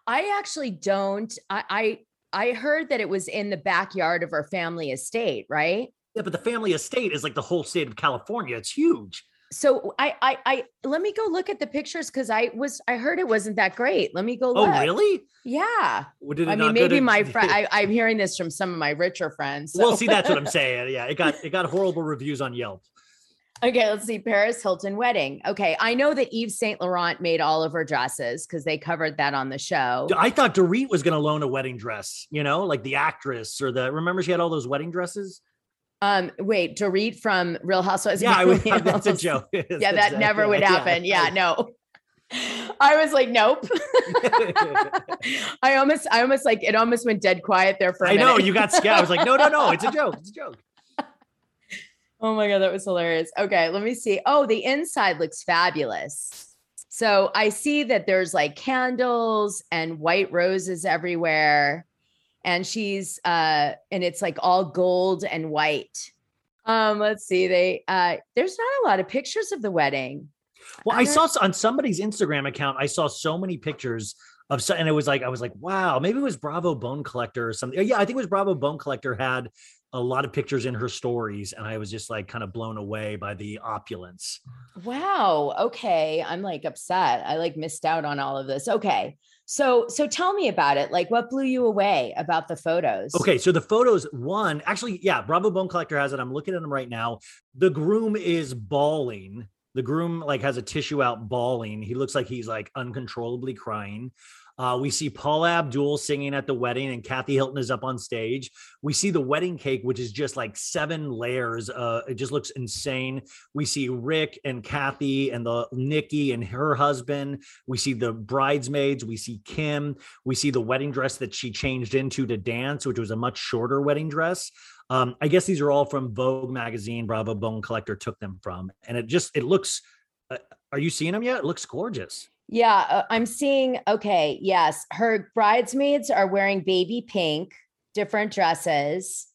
I actually don't. I, I I heard that it was in the backyard of her family estate, right? Yeah, but the family estate is like the whole state of California. It's huge. So I I I let me go look at the pictures because I was I heard it wasn't that great. Let me go Oh, look. really? Yeah. Well, I mean, maybe to- my <laughs> friend. I'm hearing this from some of my richer friends. Well, see, that's what I'm <laughs> saying. Yeah, it got it got horrible reviews on Yelp. Okay, let's see. Paris Hilton wedding. Okay, I know that Yves Saint Laurent made all of her dresses because they covered that on the show. I thought Dorit was going to loan a wedding dress. You know, like the actress or the. Remember, she had all those wedding dresses. Um, wait, Dorit from Real Housewives. Yeah, I would. <laughs> That's a joke. <laughs> Yeah, that never would happen. Yeah, no. I was like, nope. <laughs> I almost, I almost like it almost went dead quiet there for a I know you got scared. I was like, no, no, no, it's a joke. It's a joke. Oh my God, that was hilarious. Okay, let me see. Oh, the inside looks fabulous. So I see that there's like candles and white roses everywhere. And she's uh and it's like all gold and white. Um, let's see. They uh there's not a lot of pictures of the wedding. Well, I saw on somebody's Instagram account, I saw so many pictures of, so, and it was like, I was like, wow, maybe it was Bravo Bone Collector or something. Yeah, I think it was Bravo Bone Collector had a lot of pictures in her stories, and I was just like kind of blown away by the opulence. Wow. Okay. I'm like upset. I like missed out on all of this. Okay. So so tell me about it. Like what blew you away about the photos? Okay, so the photos, one, actually, yeah, Bravo Bone Collector has it. I'm looking at them right now. The groom is bawling. The groom like has a tissue out bawling. He looks like he's like uncontrollably crying. Uh, we see Paula Abdul singing at the wedding, and Kathy Hilton is up on stage. We see the wedding cake, which is just like seven layers. Uh, it just looks insane. We see Rick and Kathy and the Nicky and her husband. We see the bridesmaids. We see Kim. We see the wedding dress that she changed into to dance, which was a much shorter wedding dress. Um, I guess these are all from Vogue magazine. Bravo Bone Collector took them from, and it just it looks. Uh, are you seeing them yet? It looks gorgeous. Yeah, uh, I'm seeing. Okay, yes, her bridesmaids are wearing baby pink, different dresses,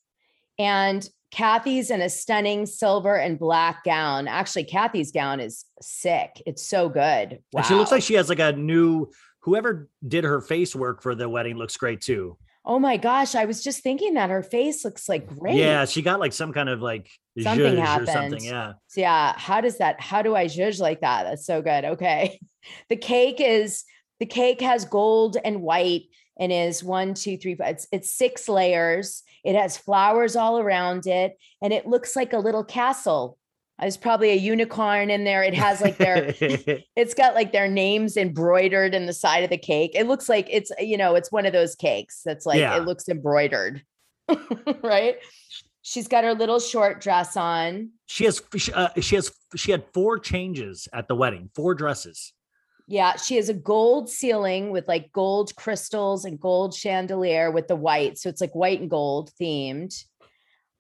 and Kathy's in a stunning silver and black gown. Actually, Kathy's gown is sick. It's so good. Wow. And she looks like she has like a new. Whoever did her face work for the wedding looks great too. Oh my gosh, I was just thinking that her face looks like great. Yeah, she got like some kind of like Something zhuzh or happened. something. Yeah. So yeah, how does that? How do I judge like that? That's so good. Okay, <laughs> the cake is the cake has gold and white and is one, two, three, five. It's it's six layers. It has flowers all around it, and it looks like a little castle. There's probably a unicorn in there. It has like their <laughs> it's got like their names embroidered in the side of the cake. It looks like it's you know it's one of those cakes that's like Yeah. it looks embroidered, <laughs> right? She's got her little short dress on. she has uh, she has she had four changes at the wedding, four dresses. Yeah, she has a gold ceiling with like gold crystals and gold chandelier with the white. So it's like white and gold themed.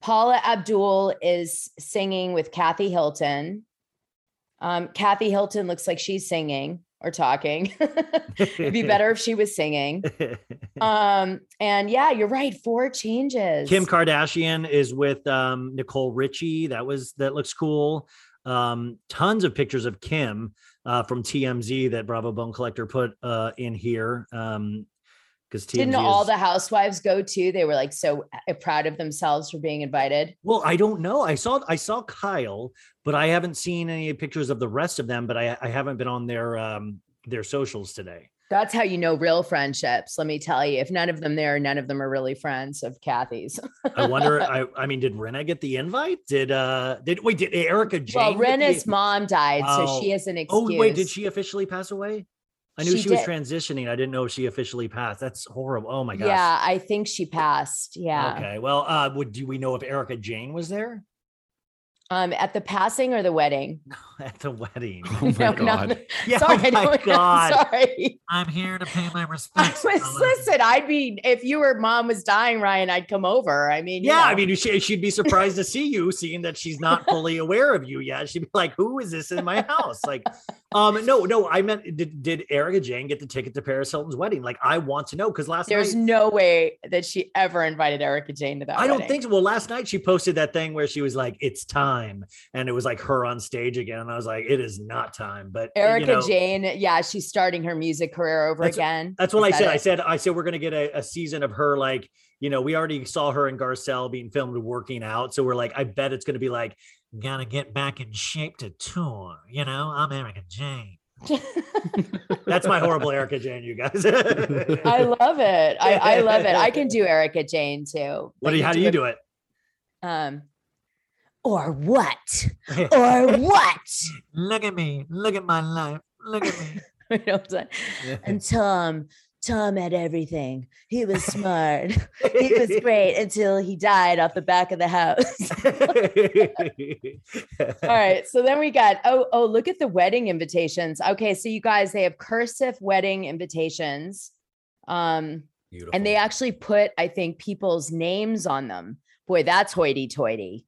Paula Abdul is singing with Kathy Hilton. Um, Kathy Hilton looks like she's singing or talking. <laughs> It'd be better if she was singing. <laughs> Um, and yeah, you're right. Four changes. Kim Kardashian is with um, Nicole Richie. That was that looks cool. Um, tons of pictures of Kim uh, from TMZ that Bravo Bone Collector put uh, in here. Um, because Didn't all is- the housewives go too? They were like so uh, proud of themselves for being invited. Well, I don't know. I saw I saw Kyle, but I haven't seen any pictures of the rest of them. But I, I haven't been on their um their socials today. That's how you know real friendships. Let me tell you. If none of them there, none of them are really friends of Kathy's. I wonder. <laughs> I, I mean, did Rinna get the invite? Did uh did wait? Did Erika Jayne? well, get the- Rinna's mom died, so Oh. she has an excuse. Oh wait, did she officially pass away? I knew She she, was transitioning. I didn't know if she officially passed. That's horrible. Oh my gosh. Yeah, I think she passed. Yeah. Okay. Well, uh, would do we know if Erika Jayne was there Um, at the passing or the wedding? <laughs> at the wedding? Oh my No, god. the- <laughs> Yeah, sorry, oh my no, <laughs> God. Sorry. I'm here to pay my I respects. was, listen, I'd be if you were mom was dying, Ryan, I'd come over. I mean, you Yeah, I mean, she, she'd be surprised to see you, seeing that she's not fully aware of you yet. She'd be like, "Who is this in my house?" Like, um, no, no, I meant, did did Erika Jayne get the ticket to Paris Hilton's wedding? Like, I want to know because last there's night no way that she ever invited Erika Jayne to that. I don't wedding. think so. Well, last night she posted that thing where she was like, "It's time," and it was like her on stage again, and I was like, "It is not time." But you Erika know, Jayne, yeah, she's starting her music career over That's- again. That's what Is I that said. I said, I said we're gonna get a, a season of her like, you know, we already saw her in Garcelle being filmed working out. So we're like, I bet it's gonna be like, gotta get back in shape to tour. You know, I'm Erika Jayne. That's my horrible Erika Jayne, you guys. I love it. I, I love it. I can do Erika Jayne too. what do you, how do you do it? Um, or what? <laughs> Or what? Look at me. Look at my life. Look at me. <laughs> You know what I'm saying? And Tom, Tom had everything. He was smart. <laughs> he was great <laughs> until he died off the back of the house. <laughs> All right. So then we got oh oh look at the wedding invitations. Okay, so you guys they have cursive wedding invitations. Um Beautiful. and they actually put I think people's names on them. Boy, that's hoity-toity.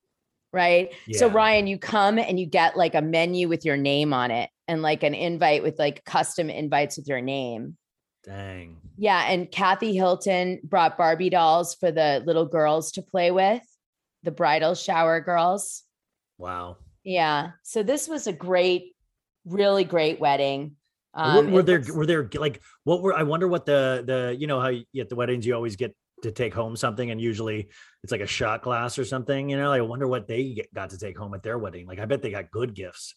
Right? So Ryan, you come and you get like a menu with your name on it and like an invite with like custom invites with your name. Dang. Yeah, and Kathy Hilton brought Barbie dolls for the little girls to play with, the bridal shower girls. Wow. Yeah. So this was a great, really great wedding. were, Um, were there were there like what were I wonder what the the you know how you, at the weddings you always get to take home something and usually it's like a shot glass or something you know I wonder what they get, got to take home at their wedding like I bet they got good gifts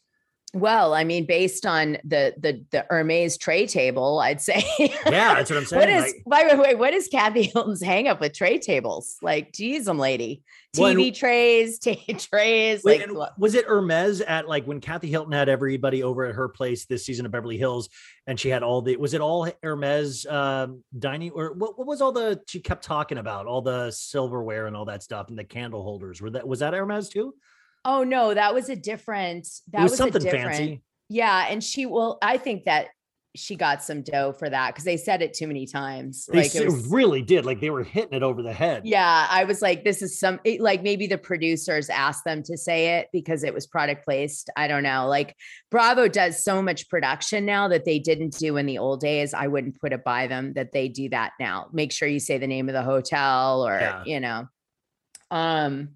well, I mean, based on the the the Hermes tray table, I'd say. yeah that's what I'm <laughs> saying What is like- by the way, what is Kathy Hilton's hang up with tray tables? Like, geez, them lady. Well, TV trays, <laughs> t- trays, Wait, like was it Hermes at like when Kathy Hilton had everybody over at her place this season of Beverly Hills, and she had all the was it all Hermes um, dining or what, what was all the she kept talking about all the silverware and all that stuff and the candle holders were that was that Hermes too? Oh no, that was a different that was, was, something a different, fancy. Yeah, and she well, I think that she got some dough for that because they said it too many times. They like it was really did like they were hitting it over the head. Yeah, I was like, this is some it- like maybe the producers asked them to say it because it was product placed. I don't know. Like Bravo does so much production now that they didn't do in the old days. I wouldn't put it by them that they do that now. Make sure you say the name of the hotel or Yeah. you know. Um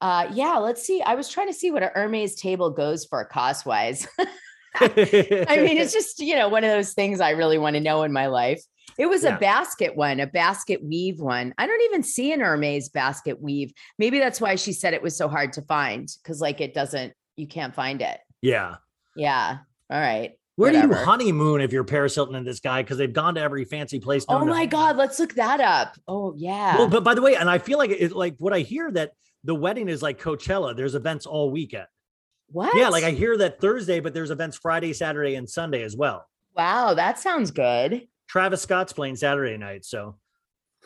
uh yeah, let's see. I was trying to see what a Hermes table goes for cost wise. <laughs> I mean, it's <laughs> just, you know, one of those things I really want to know in my life. It was Yeah. a basket one, a basket weave one. I don't even see an Hermes basket weave. Maybe that's why she said it was so hard to find because, like, it doesn't, you can't find it. yeah. Yeah. All right. Where do you honeymoon if you're Paris Hilton and this guy? Because they've gone to every fancy place. Oh known to- my God. Let's look that up. Oh, yeah. Well, but by the way, and I feel like it like what I hear that the wedding is like Coachella. There's events all weekend. what? Yeah, like I hear that Thursday, but there's events Friday, Saturday, and Sunday as well. wow. That sounds good. Travis Scott's playing Saturday night, so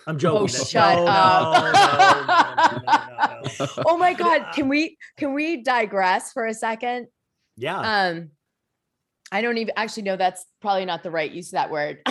I'm joking. Oh, shut no, up. no, no. <laughs> Oh my <laughs> God. Can we, can we digress for a second? Yeah, Um, I don't even actually know that's probably not the right use of that word. <laughs>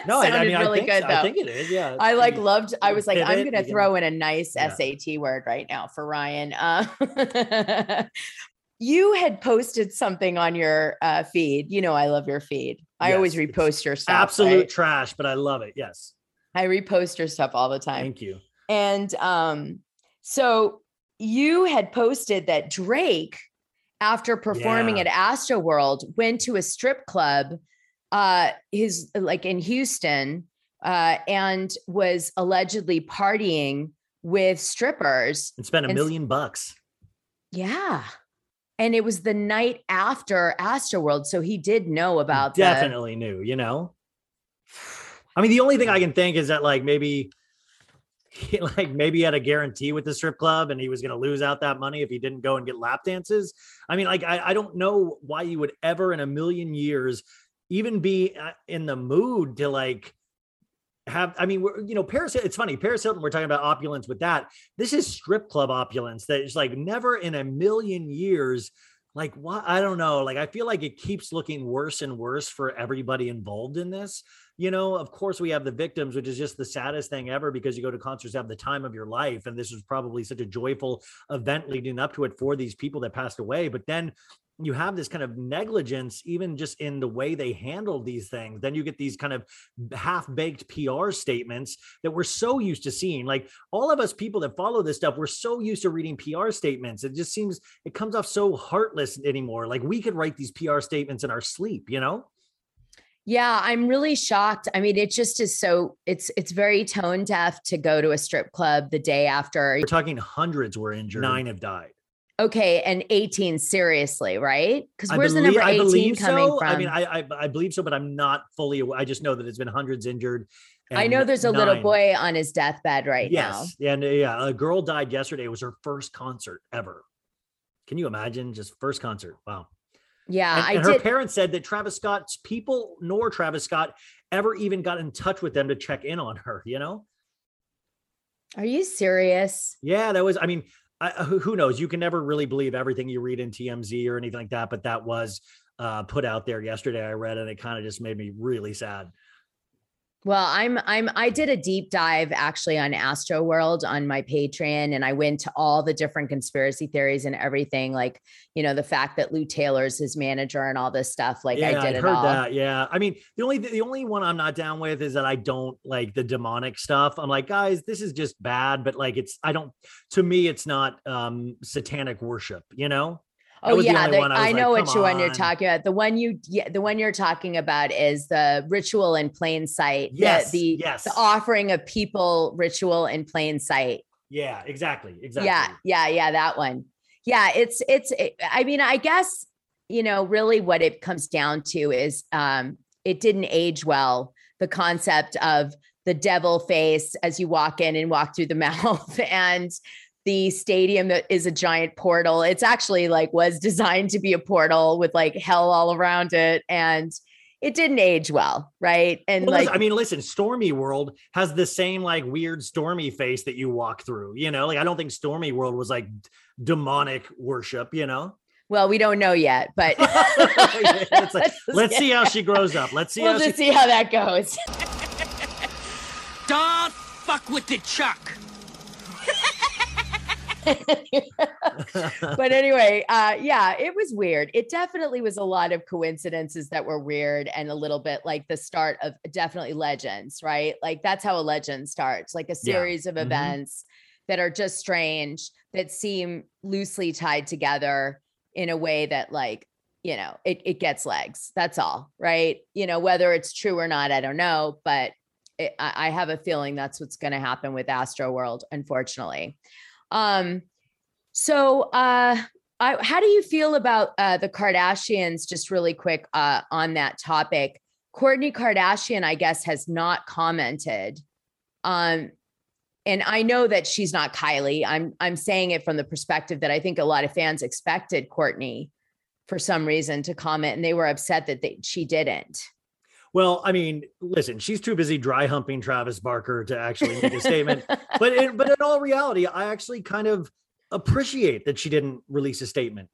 <laughs> no, I, I Sounded mean, really I think, good I though. think it is. Yeah, I like loved. I was like, I'm gonna throw in a nice Yeah. SAT word right now for Ryan. Uh, <laughs> you had posted something on your uh, feed. You know, I love your feed. I always Yes, it's repost your stuff. absolute right? trash, but I love it. Yes, I repost your stuff all the time. thank you. And um, so you had posted that Drake, after performing Yeah. at Astroworld, went to a strip club, uh, his like in Houston, uh, and was allegedly partying with strippers. And spent a And million bucks. Yeah. And it was the night after Astroworld. So he did know about the Definitely knew. You know. I mean, the only thing I can think is that like maybe, he, like maybe he had a guarantee with the strip club and he was going to lose out that money if he didn't go and get lap dances. I mean, like I, I don't know why you would ever in a million years even be uh, in the mood to like have i mean you know paris it's funny paris hilton we're talking about opulence with that. This is strip club opulence that is like never in a million years like what i don't know like i feel like it keeps looking worse and worse for everybody involved in this. You know of course we have the victims which is just the saddest thing ever because you go to concerts have the time of your life and this was probably such a joyful event leading up to it for these people that passed away. But then you have this kind of negligence even just in the way they handle these things then you get these kind of half-baked pr statements that we're so used to seeing. Like all of us people that follow this stuff we're so used to reading pr statements. It just seems it comes off so heartless anymore. Like we could write these pr statements in our sleep you know? Yeah, I'm really shocked. I mean, it just is so it's it's very tone deaf to go to a strip club the day after. we're talking hundreds were injured. Nine have died Okay, and 18 seriously, right? Because where's the belie- number I 18 believe coming so. from? I mean, I, I I believe so, but I'm not fully. aware. I just know that it's been hundreds injured. I know there's a little boy on his deathbed right now. yes, and uh, yeah, a girl died yesterday. It was her first concert ever. Can you imagine? Just first concert. Wow. Yeah, and, I and her did. parents said that Travis Scott's people nor Travis Scott ever even got in touch with them to check in on her. You know? Are you serious? Yeah, that was. I mean, I, who who knows? You can never really believe everything you read in TMZ or anything like that. But that was uh, put out there yesterday. I read, and it kind of just made me really sad. Well, I'm I'm I did a deep dive actually on Astroworld on my Patreon and I went to all the different conspiracy theories and everything like, you know, the fact that Lou Taylor's his manager and all this stuff like yeah, I did I'd it heard all. that. Yeah, I mean, the only the only one I'm not down with is that I don't like the demonic stuff. I'm like, guys, this is just bad, but like, it's I don't. To me, it's not um satanic worship. You know? Oh the yeah, the- I, was know like, which "Come one you're talking about. The one you yeah, the one you're talking about is the ritual in plain sight. the- Yes, the yes. the offering of people ritual in plain sight. Yeah, exactly, exactly. Yeah, yeah, yeah, that one. Yeah, it's it's it- I mean, I guess, you know, really what it comes down to is um it didn't age well. The concept of the devil face as you walk in and walk through the <laughs> mouth and the stadium that is a giant portal. It's actually like was designed to be a portal with like hell all around it and it didn't age well, right? And Well, like I mean, listen, Stormiworld has the same like weird stormy face that you walk through. You know, like I don't think Stormiworld was like demonic worship. You know, well, we don't know yet, but <laughs> It's like, <laughs> let's see how she grows up. Let's see we'll how just she. see how that goes. Don't fuck with the Chuck. <laughs> but anyway, uh, yeah, it was weird. It definitely was a lot of coincidences that were weird and a little bit like the start of definitely legends, right? Like that's how a legend starts, like a Yeah. series of Mhm. events that are just strange, that seem loosely tied together in a way that, like, you know, it, it gets legs. That's all, right? You know, whether it's true or not, I don't know, but it, I, I have a feeling that's what's going to happen with Astroworld, unfortunately. Um, so, uh, I, how do you feel about uh, the Kardashians? Just really quick uh, on that topic. Kourtney Kardashian, I guess, has not commented. Um, and I know that she's not Kylie. I'm I'm saying it from the perspective that I think a lot of fans expected Kourtney for some reason to comment, and they were upset that they, she didn't. Well, I mean, listen, she's too busy dry humping Travis Barker to actually make a statement. But in, but in all reality, I actually kind of appreciate that she didn't release a statement.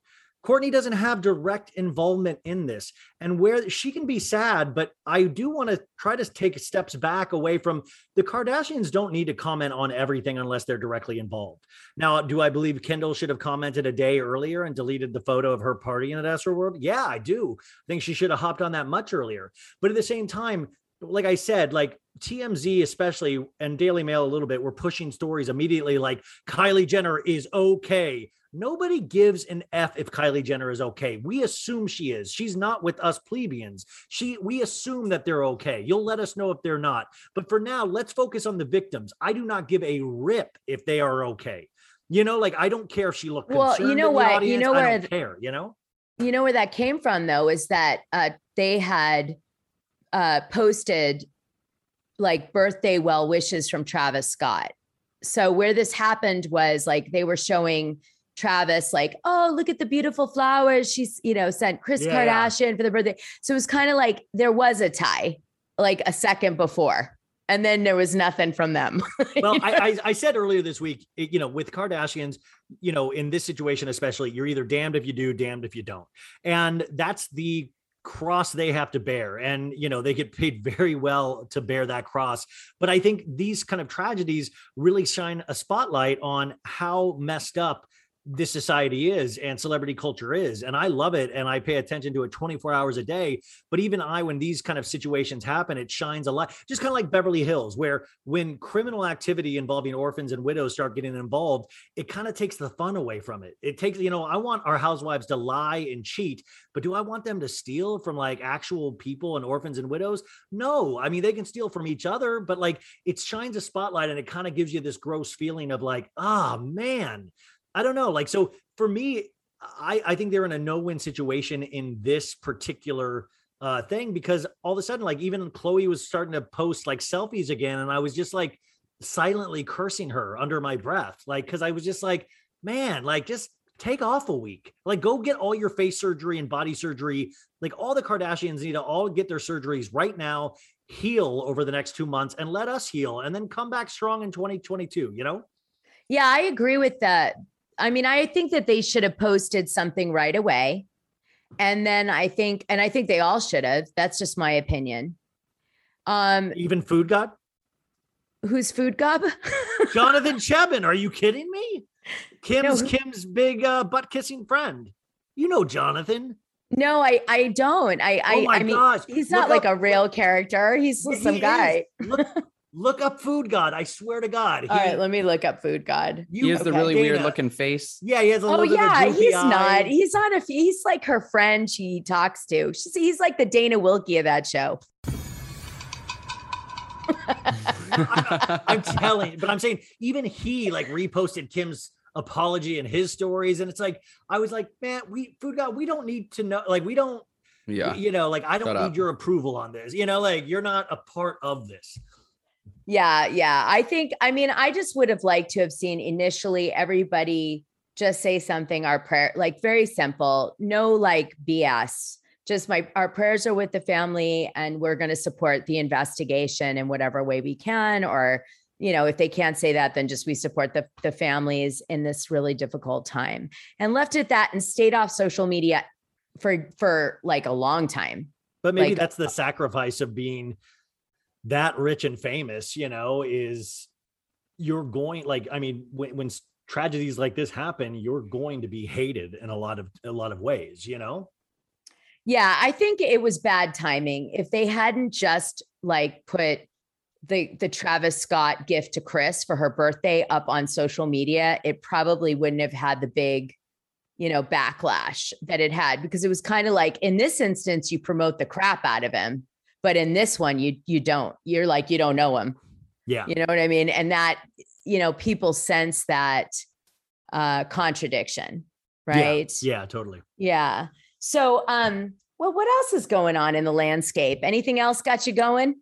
Kourtney doesn't have direct involvement in this, and where she can be sad, but I do want to try to take steps back away from the Kardashians. Don't need to comment on everything unless they're directly involved. Now, do I believe Kendall should have commented a day earlier and deleted the photo of her partying at Astroworld? Yeah, I do. I think she should have hopped on that much earlier. But at the same time, like I said, like TMZ especially and Daily Mail a little bit were pushing stories immediately like Kylie Jenner is okay. Nobody gives an F if Kylie Jenner is okay. We assume she is. She's not with us plebeians. She we assume that they're okay. You'll let us know if they're not. But for now, let's focus on the victims. I do not give a rip if they are okay. You know, like I don't care if she looked Well, you know what? You audience. know I where don't the- care, you know? you know where that came from though is that uh, they had uh, posted like birthday well wishes from Travis Scott. So where this happened was like they were showing Travis like, oh, look at the beautiful flowers. She's, you know, sent Kris Yeah, yeah. Kardashian for the birthday. So it was kind of like there was a tie like a second before. And then there was nothing from them. <laughs> well, I, I I said earlier this week, you know, with Kardashians, you know, in this situation especially, you're either damned if you do, damned if you don't, and that's the cross they have to bear and you know they get paid <laughs> very well to bear that cross but i think these kind of tragedies really shine a spotlight on how messed up this society is and celebrity culture is and i love it and i pay attention to it 24 hours a day but even i when these kind of situations happen it shines a light just kind of like beverly hills where when criminal activity involving orphans and widows start getting involved it kind of takes the fun away from it. It takes you know i want our housewives to lie and cheat but do i want them to steal from like actual people and orphans and widows? No i mean they can steal from each other but like it shines a spotlight and it kind of gives you this gross feeling of like ah man I don't know. Like, so for me, I, I think they're in a no-win situation in this particular uh thing because all of a sudden, like even Khloé was starting to post like selfies again, and I was just like silently cursing her under my breath, like because I was just like, man, like just take off a week, like go get all your face surgery and body surgery. Like all the Kardashians need to all get their surgeries right now, heal over the next two months, and let us heal, and then come back strong in 2022. You know. Yeah, I agree with that. I mean, I think that they should have posted something right away. And then I think, and I think they all should have. That's just my opinion. Um, Even Food God? who's Food Gob? <laughs> Jonathan Cheban, are you kidding me? Kim's who- Kim's big uh, butt kissing friend. You know Jonathan. no, I I don't. I I, Oh my I mean, gosh. he's Look not like up- a real character. He's some is. guy. Look, <laughs> look up Food God. I swear to God. All He- right, let me look up Food God. He has the really Dana. weird looking face. yeah, he has a Oh little bit of yeah, he's eye. not. He's on a. He's like her friend. She talks to. She's, he's like the Dana Wilkey of that show. I'm <laughs> telling, but I'm saying even he like reposted Kim's apology and his stories, and it's like I was like, man, we Food God, we don't need to know. Like we don't. Yeah. You know, like I don't Shut need up. your approval on this. You know, like you're not a part of this. Yeah, yeah. I think, I mean, I just would have liked to have seen initially everybody just say something, our prayer, like very simple, no like BS. Just my our prayers are with the family and we're going to support the investigation in whatever way we can. Or, you know, if they can't say that, then just we support the, the families in this really difficult time. And left it that and stayed off social media for for like a long time. But maybe Like- that's the uh sacrifice of being that rich and famous, you know, is you're going like I mean, when, when tragedies like this happen, you're going to be hated in a lot of a lot of ways, you know? Yeah, I think it was bad timing. If they hadn't just like put the the Travis Scott gift to Kris for her birthday up on social media, it probably wouldn't have had the big, you know, backlash that it had because it was kind of like in this instance you promote the crap out of him, but in this one you you don't. You're like you don't know him. Yeah. You know what I mean? And that, you know, people sense that uh contradiction, right? Yeah, totally. Yeah. So, um, well, what else is going on in the landscape? Anything else got you going?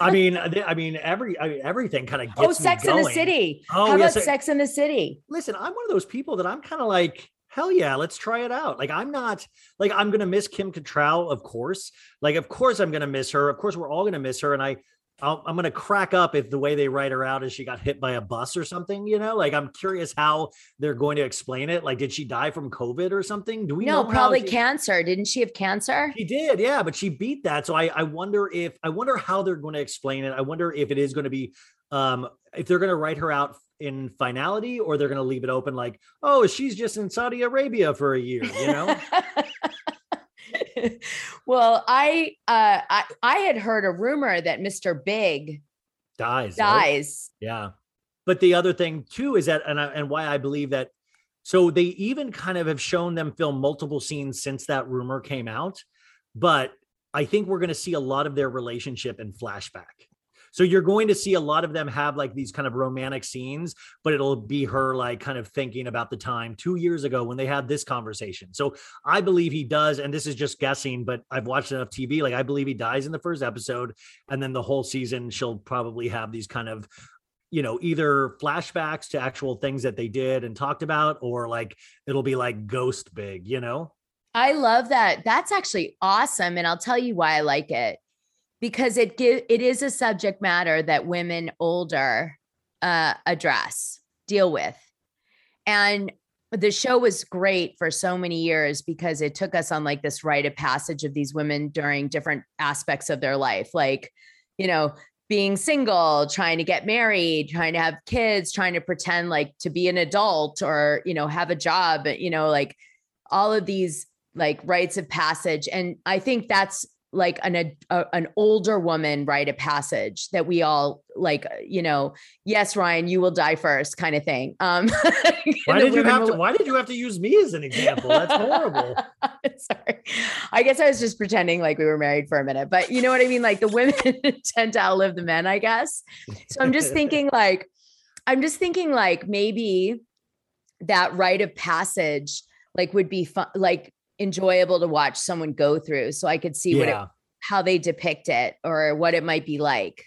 I <laughs> mean, I mean, every I mean, everything kind of gets oh, Sex in the. City. Oh, How yes, about Sex in the City? Listen, I'm one of those people that I'm kind of like, hell yeah, let's try it out. Like, I'm not like I'm gonna miss Kim Cattrall, of course. Like, of course, I'm gonna miss her. Of course, we're all gonna miss her. And I, I'll, I'm gonna crack up if the way they write her out is she got hit by a bus or something. You know, like I'm curious how they're going to explain it. Like, did she die from COVID or something? Do we No, know probably she- cancer. Didn't she have cancer? She did, yeah, but she beat that. So I, I wonder if I wonder how they're going to explain it. I wonder if it is going to be um if they're going to write her out in finality or they're going to leave it open like, oh, she's just in Saudi Arabia for a year, you know? <laughs> well, I uh I, I had heard a rumor that Mr. Big Dies. right? dies. Yeah. But the other thing too is that, and I, and why I believe that, so they even kind of have shown them film multiple scenes since that rumor came out, but I think we're going to see a lot of their relationship in flashback. So you're going to see a lot of them have like these kind of romantic scenes, but it'll be her like kind of thinking about the time two years ago when they had this conversation. So I believe he does, and this is just guessing, but I've watched enough TV. Like I believe he dies in the first episode, and then the whole season she'll probably have these kind of you know either flashbacks to actual things that they did and talked about or like it'll be like ghost big you know I love that. That's actually awesome. And I'll tell you why I like it. Because it give it is a subject matter that women older uh address, deal with. And the show was great for so many years because it took us on like this rite of passage of these women during different aspects of their life. Like, you know, being single, trying to get married, trying to have kids, trying to pretend like to be an adult or, you know, have a job, you know, like all of these like rites of passage and i think that's like an a, an older woman rite of passage that we all like you know yes ryan you will die first kind of thing um <laughs> why did you have to why did you have to use me as an example? That's horrible. <laughs> Sorry. I guess i was just pretending like we were married for a minute but you know what i mean? Like the women <laughs> tend to outlive the men i guess. So i'm just thinking like i'm just thinking like maybe that rite of passage like would be fun like enjoyable to watch someone go through so i could see what it, how they depict it or what it might be like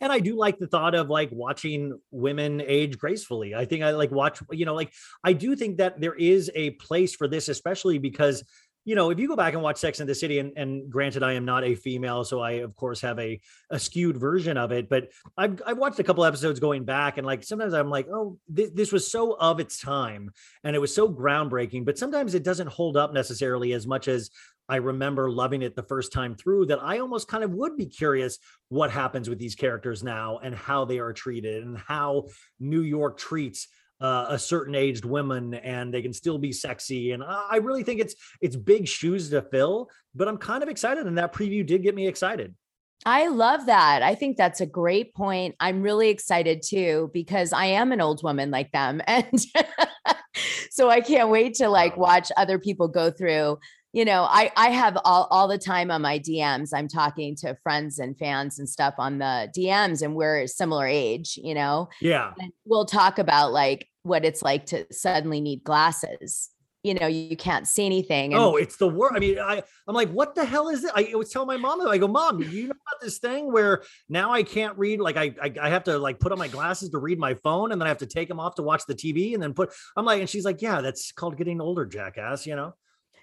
and I do like the thought of like watching women age gracefully. I think I like watch, you know, like I do think that there is a place for this, especially because, you know, if you go back and watch Sex and the City, and, and granted, I am not a female, so I of course have a, a skewed version of it, but I've, I've watched a couple episodes going back, and like sometimes I'm like, oh, this, this was so of its time, and it was so groundbreaking, but sometimes it doesn't hold up necessarily as much as I remember loving it the first time through that I almost kind of would be curious what happens with these characters now and how they are treated and how New York treats uh, a certain aged women and they can still be sexy and I really think it's it's big shoes to fill but I'm kind of excited and that preview did get me excited. I love that. I think that's a great point. I'm really excited too because I am an old woman like them <laughs> and so I can't wait to like watch other people go through you know, I I have all all the time on my DMs. I'm talking to friends and fans and stuff on the DMs, and we're similar age. You know, Yeah. and we'll talk about like what it's like to suddenly need glasses. You know, you, can't see anything. and- Oh, it's the worst. I mean, I I'm like, what the hell is it? I was telling my mom, I go, Mom, you know about this thing where now I can't read? Like, I, I I have to like put on my glasses to read my phone, and then I have to take them off to watch the TV, and then put. I'm like, and she's like, Yeah, that's called getting older, jackass. You know?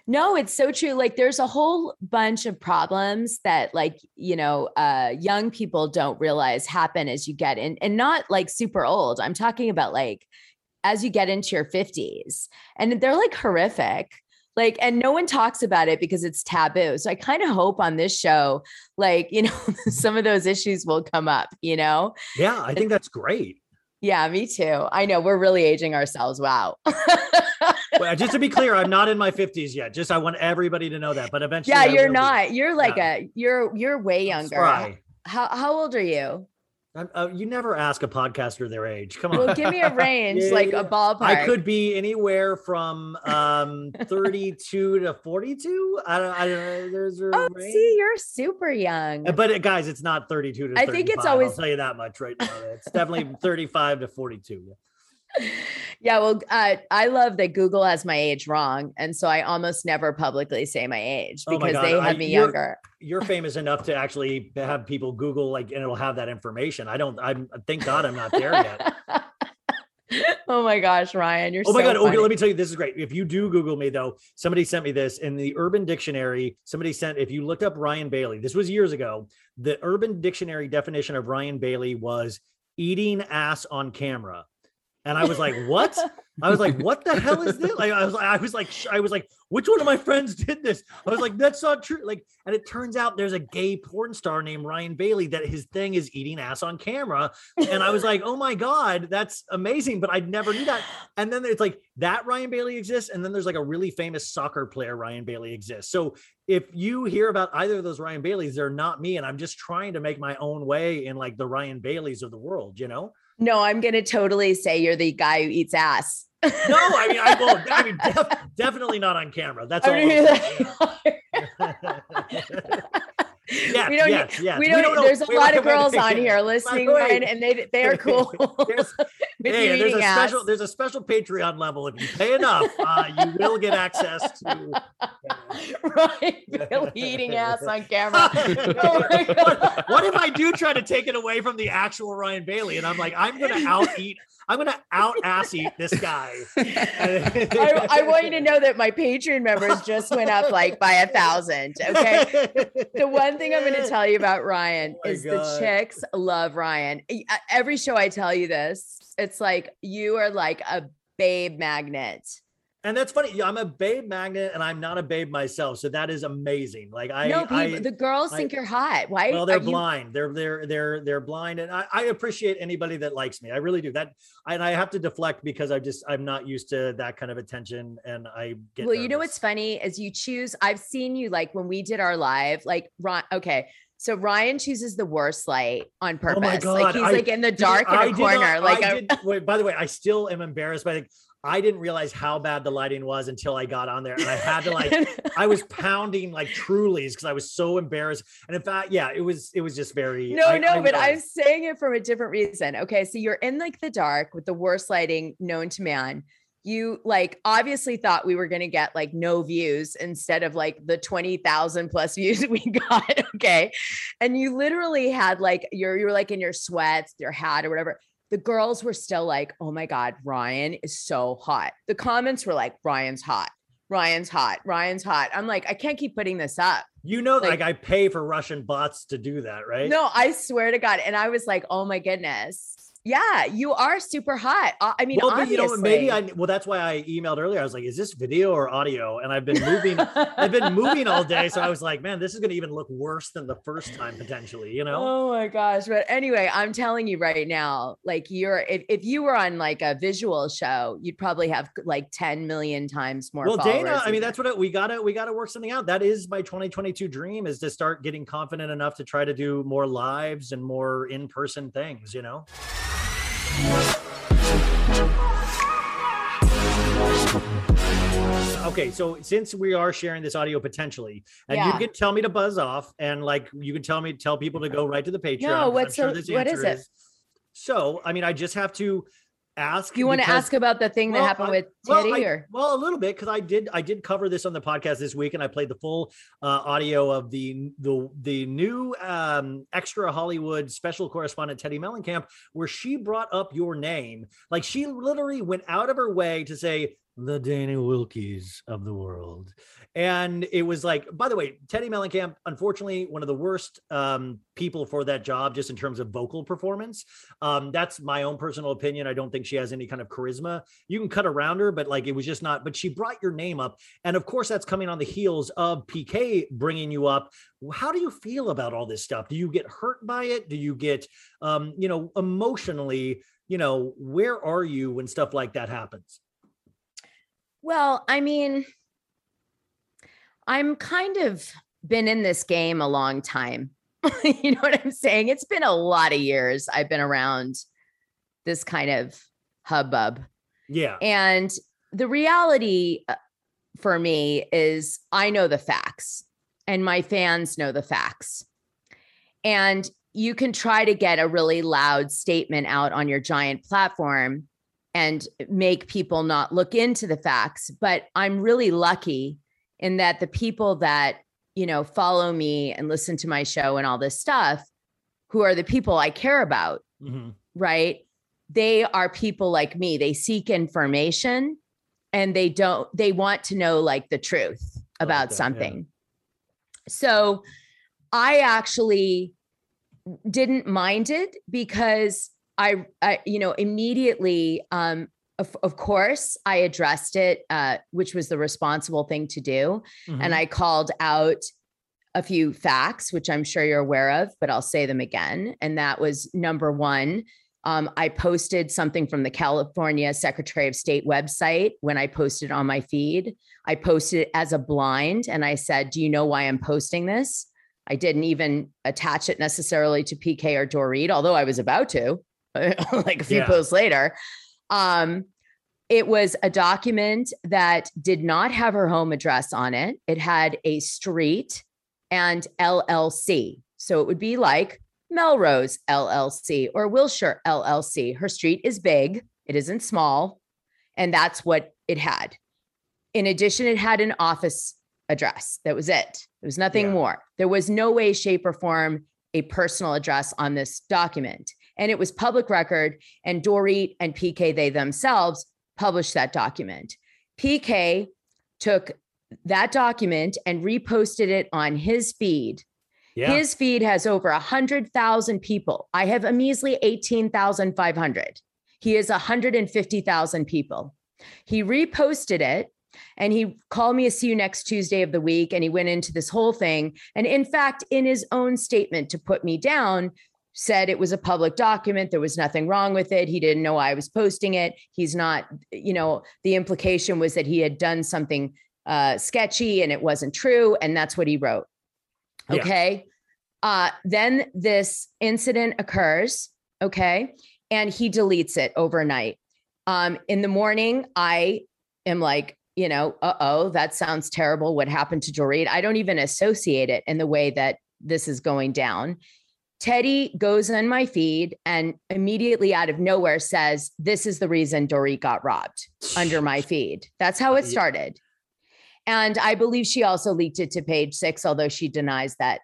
No, it's so true. Like there's a whole bunch of problems that like, you know, uh young people don't realize happen as you get in and not like super old. I'm talking about like as you get into your 50s. And they're like horrific. Like and no one talks about it because it's taboo. So I kind of hope on this show like, <laughs> you know, some of those issues will come up, you know? Yeah, I think that's great. Yeah, me too. I know we're really aging ourselves. Wow. Well, just to be <laughs> clear, I'm not in my 50s yet. Just I want everybody to know that. But eventually, yeah, I you're will be. not. You're like a you're you're way younger. How how old are you? Uh, you never ask a podcaster their age. Come on. Well, give me a range, Yeah, <laughs> like yeah. a ballpark. I could be anywhere from um 32 to 42. I don't. I don't know. There's a Oh, range. see, you're super young. Uh, But uh, guys, it's not 32 to I think it's always- I'll tell you that much right now. It's definitely 35 to 42. Yeah. well, uh, I love that Google has my age wrong, and so I almost never publicly say my age Oh my because they I- have me you're- younger. You're famous enough to actually have people Google like and it'll have that information. I don't I'm thank God I'm not there yet. <laughs> oh my gosh, Ryan, you're Oh my so god! Okay, let me tell you, this is great. If you do Google me though, somebody sent me this in the Urban Dictionary. Somebody sent, if you looked up Ryan Bailey, this was years ago. The Urban Dictionary definition of Ryan Bailey was eating ass on camera, and I was like, what? I was like, what the hell is this? Like, I was, I was like, I was like, which one of my friends did this? I was like, that's not true. Like, and it turns out there's a gay porn star named Ryan Bailey that his thing is eating ass on camera, and I was like, oh my god, that's amazing. But I never knew that. And then it's like that Ryan Bailey exists, and then there's like a really famous soccer player Ryan Bailey exists. So if you hear about either of those Ryan Baileys, they're not me, and I'm just trying to make my own way in like the Ryan Baileys of the world, you know. No, I'm gonna totally say you're the guy who eats ass. No, I mean, I will. I mean, <laughs> def- definitely not on camera. That's all. I mean, I'll say, <laughs> yeah. <laughs> Yes, we don't. yes, yes. We We don't. don't know- there's a lot of girls on here listening. Ryan, and they they are <laughs> cool. There's, <laughs> hey, there's a eating special there's a special Patreon level. If you pay enough, uh, you will get access to. <laughs> Ryan Bailey eating ass on camera. Oh what, what if I do try to take it away from the actual Ryan Bailey, and I'm like, I'm gonna out eat, I'm gonna out ass eat this guy. <laughs> I, I want you to know that my Patreon members just went up like by a thousand. Okay. The one thing I'm going to tell you about Ryan Oh is the chicks love Ryan. Uh, Every show I tell you this, it's like you are like a babe magnet. And that's funny. yeah, I'm a babe magnet, and I'm not a babe myself, so that is amazing. Like I, no, people, I the girls I- think you're hot. Why? well, they're are you- blind. They're they're they're they're blind, and I, I appreciate anybody that likes me. I really do. That and I have to deflect because I just I'm not used to that kind of attention, and I get. well, you know what's funny is you choose. I've seen you like when we did our live, like Ron. Okay. So Ryan chooses the worst light on purpose. Oh my like he's I- like in the dark in I a did corner. not- like I a- did, wait, by the way, I still am embarrassed by the. I didn't realize how bad the lighting was until I got on there, and I had to like. <laughs> I was pounding like Trulies because I was so embarrassed. And in fact, yeah, it was it was just very. No, I- no, I but I'm saying it from a different reason. Okay. So you're in like the dark with the worst lighting known to man. You like obviously thought we were going to get like no views instead of like the 20,000 plus <laughs> views we got. Okay. And you literally had like, you're, you were like in your sweats, your hat or whatever. The girls were still like, oh my God, Ryan is so hot. The comments were like, Ryan's hot. Ryan's hot. Ryan's hot. I'm like, I can't keep putting this up. You know, like, like- I pay for Russian bots to do that, right? No, I swear to God. And I was like, oh my goodness. Yeah, you are super hot. I mean, well, but you know, maybe I. Well, that's why I emailed earlier. I was like, "Is this video or audio?" And I've been moving. I've been moving all day, so I was like, "Man, this is going to even look worse than the first time potentially." You know? Oh my gosh. But anyway, I'm telling you right now, like you're if, if you were on like a visual show, you'd probably have like 10 million times more. well, Dana, I mean, that's what it, we gotta we gotta work something out. That is my 2022 dream is to start getting confident enough to try to do more lives and more in person things. You know? Okay, so since we are sharing this audio potentially, and Yeah. you can tell me to buzz off, and like you can tell me tell people to go right to the Patreon. I'm what's sure this what is it? So, I mean, I just have to ask. You want to ask about the thing that happened I- with well, Teddi I- or well, a little bit because I did I did cover this on the podcast this week, and I played the full uh, audio of the the the new um, extra Hollywood special correspondent Teddi Mellencamp, where she brought up your name, like she literally went out of her way to say the Dana Wilkies of the world. And it was like, by the way, Teddi Mellencamp, unfortunately, one of the worst um, people for that job, just in terms of vocal performance. Um, that's my own personal opinion. I don't think she has any kind of charisma. You can cut around her, but like it was just not. But she brought your name up, and of course, that's coming on the heels of PK bringing you up. How do you feel about all this stuff? Do you get hurt by it? Do you get, um, you know, emotionally? You know, where are you when stuff like that happens? Well, I mean, I'm kind of been in this game a long time. <laughs> you know what I'm saying? It's been a lot of years I've been around this kind of hubbub. Yeah. And the reality uh, for me is I know the facts and my fans know the facts. And you can try to get a really loud statement out on your giant platform and make people not look into the facts. But I'm really lucky in that the people that, you know, follow me and listen to my show and all this stuff, who are the people I care about, Mhm. right? They are people like me. They seek information and they don't, they want to know like the truth about that, yeah. something. So I actually didn't mind it because I, I you know, immediately, um, of, of course, I addressed it, uh, which was the responsible thing to do. Mhm. And I called out a few facts, which I'm sure you're aware of, but I'll say them again. And that was number one. Um, I posted something from the California Secretary of State website when I posted on my feed. I posted it as a blind and I said, Do you know why I'm posting this? I didn't even attach it necessarily to PK or Dorit, although I was about to, <laughs> like a few Yeah. posts later. Um, it was a document that did not have her home address on it. It had a street and LLC. So it would be like Melrose LLC or Wilshire LLC. Her street is big, it isn't small. And that's what it had. In addition, it had an office address. That was it. There was nothing Yeah. more. There was no way, shape, or form a personal address on this document. And it was public record. And Dorit and PK, they themselves published that document. PK took that document and reposted it on his feed. Yeah. His feed has over 100,000 people. I have a measly 18,500. He is 150,000 people. He reposted it and he called me a see you next Tuesday of the week. And he went into this whole thing. And in fact, in his own statement to put me down, said it was a public document. There was nothing wrong with it. He didn't know I was posting it. He's not, you know, the implication was that he had done something uh, sketchy and it wasn't true. And that's what he wrote. Yeah. Okay. Uh, then this incident occurs. Okay. And he deletes it overnight. Um, in the morning, I am like, you know, uh oh, that sounds terrible. What happened to Dorit? I don't even associate it in the way that this is going down. Teddi goes on my feed and immediately out of nowhere says, This is the reason Dorit got robbed under my feed. That's how it started. And I believe she also leaked it to page six, although she denies that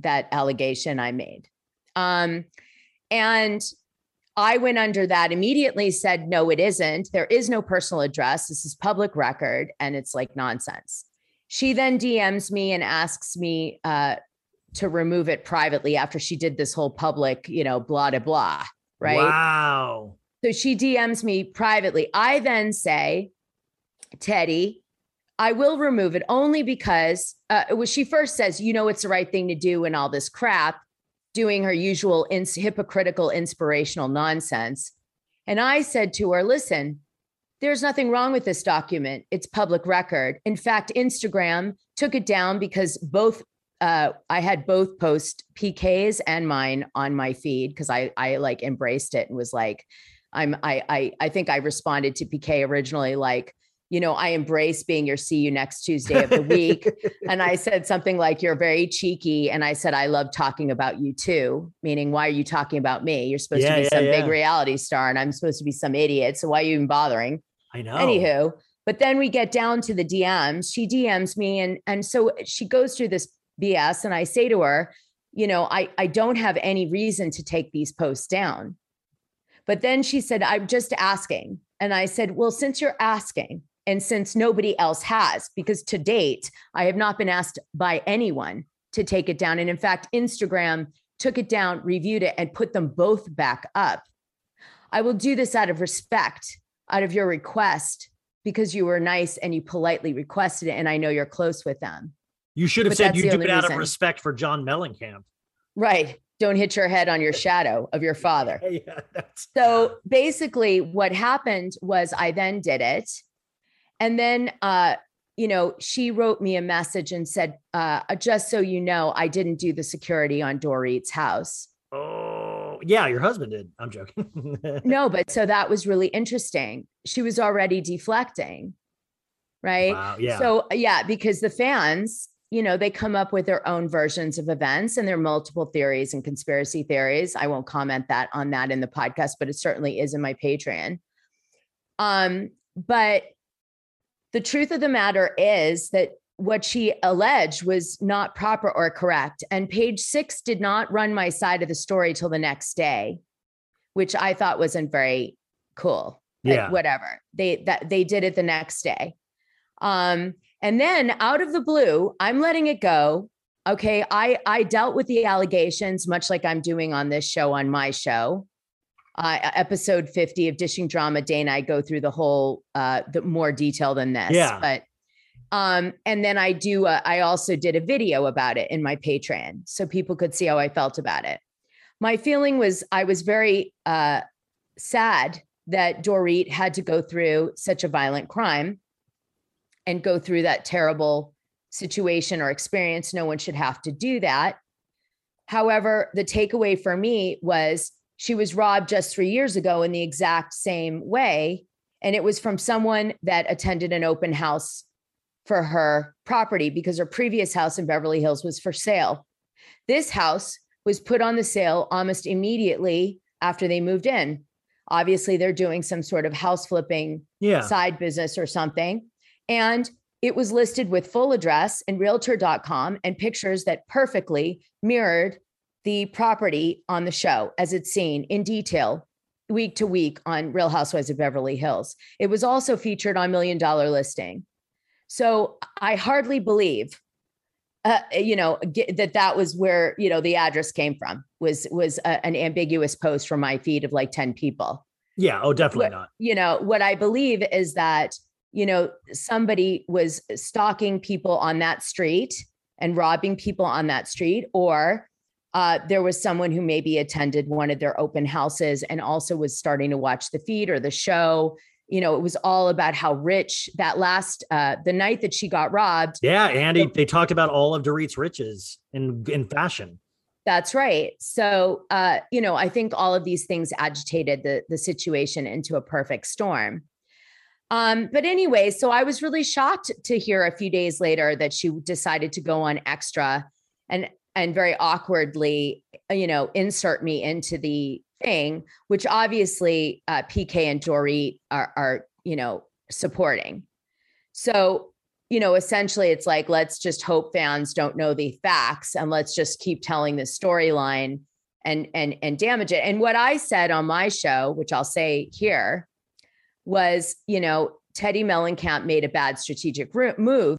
that allegation I made. Um, and I went under that immediately, said, no, it isn't. There is no personal address. This is public record. And it's like nonsense. She then DMs me and asks me uh, to remove it privately after she did this whole public, you know, blah, blah, blah. Right. Wow. So she DMs me privately. I then say, Teddi, I will remove it only because uh, was she first says, you know, it's the right thing to do and all this crap, doing her usual ins- hypocritical, inspirational nonsense. And I said to her, listen, there's nothing wrong with this document. It's public record. In fact, Instagram took it down because both uh, I had both post PKs and mine on my feed because I I like embraced it and was like, I'm I I I think I responded to PK originally like, you know, I embrace being your see you next Tuesday of the week. <laughs> and I said something like, You're very cheeky. And I said, I love talking about you too, meaning, why are you talking about me? You're supposed Yeah, to be yeah, some yeah. big reality star and I'm supposed to be some idiot. So why are you even bothering? I know. Anywho, but then we get down to the DMs. She DMs me and and so she goes through this BS and I say to her, you know, I I don't have any reason to take these posts down. But then she said, I'm just asking. And I said, well, since you're asking and since nobody else has, because to date, I have not been asked by anyone to take it down. And in fact, Instagram took it down, reviewed it, and put them both back up. I will do this out of respect, out of your request, because you were nice and you politely requested it. And I know you're close with them. You should have But said you do it out of respect for John Mellencamp. Right. Don't hit your head on your shadow of your father. <laughs> Yeah, So basically, what happened was I then did it. And then, uh, you know, she wrote me a message and said, uh, just so you know, I didn't do the security on Dorit's house. oh yeah, your husband did. I'm joking. <laughs> No, but so that was really interesting. She was already deflecting. Right. Wow, yeah. So, yeah, because the fans, you know, they come up with their own versions of events and there are multiple theories and conspiracy theories. I won't comment that on that in the podcast, but it certainly is in my Patreon. Um, but the truth of the matter is that what she alleged was not proper or correct. And page six did not run my side of the story till the next day, which I thought wasn't very cool. But Yeah. whatever. They that they did it the next day. Um, and then out of the blue, I'm letting it go. Okay. I I dealt with the allegations much like I'm doing on this show on my show. Uh, episode 50 of Dishing Drama, Dana, I go through the whole uh the more detail than this. Yeah. But um, and then I do uh, I also did a video about it in my Patreon so people could see how I felt about it. My feeling was I was very uh sad that Dorit had to go through such a violent crime and go through that terrible situation or experience. No one should have to do that. However, the takeaway for me was she was robbed just three years ago in the exact same way. And it was from someone that attended an open house for her property because her previous house in Beverly Hills was for sale. This house was put on the sale almost immediately after they moved in. Obviously, they're doing some sort of house flipping Yeah. side business or something. And it was listed with full address and realtor.com and pictures that perfectly mirrored the property on the show as it's seen in detail week to week on Real Housewives of Beverly Hills. It was also featured on Million Dollar Listing. So I hardly believe uh, you know ge- that that was where you know the address came from was was a, an ambiguous post from my feed of like 10 people Yeah. Oh, definitely what, not. you know what i believe is that you know somebody was stalking people on that street and robbing people on that street or uh, there was someone who maybe attended one of their open houses and also was starting to watch the feed or the show you know it was all about how rich that last uh the night that she got robbed Yeah, Andy. They talked about all of Dorit's riches in in fashion. That's right. So, uh, you know, I think all of these things agitated the the situation into a perfect storm. Um, but anyway, so I was really shocked to hear a few days later that she decided to go on extra and and very awkwardly, you know, insert me into the thing, which obviously uh, PK and Dorit are, are, you know, supporting. So, you know, essentially it's like, let's just hope fans don't know the facts and let's just keep telling this storyline and and and damage it. And what I said on my show, which I'll say here, was, you know, Teddi Mellencamp made a bad strategic move.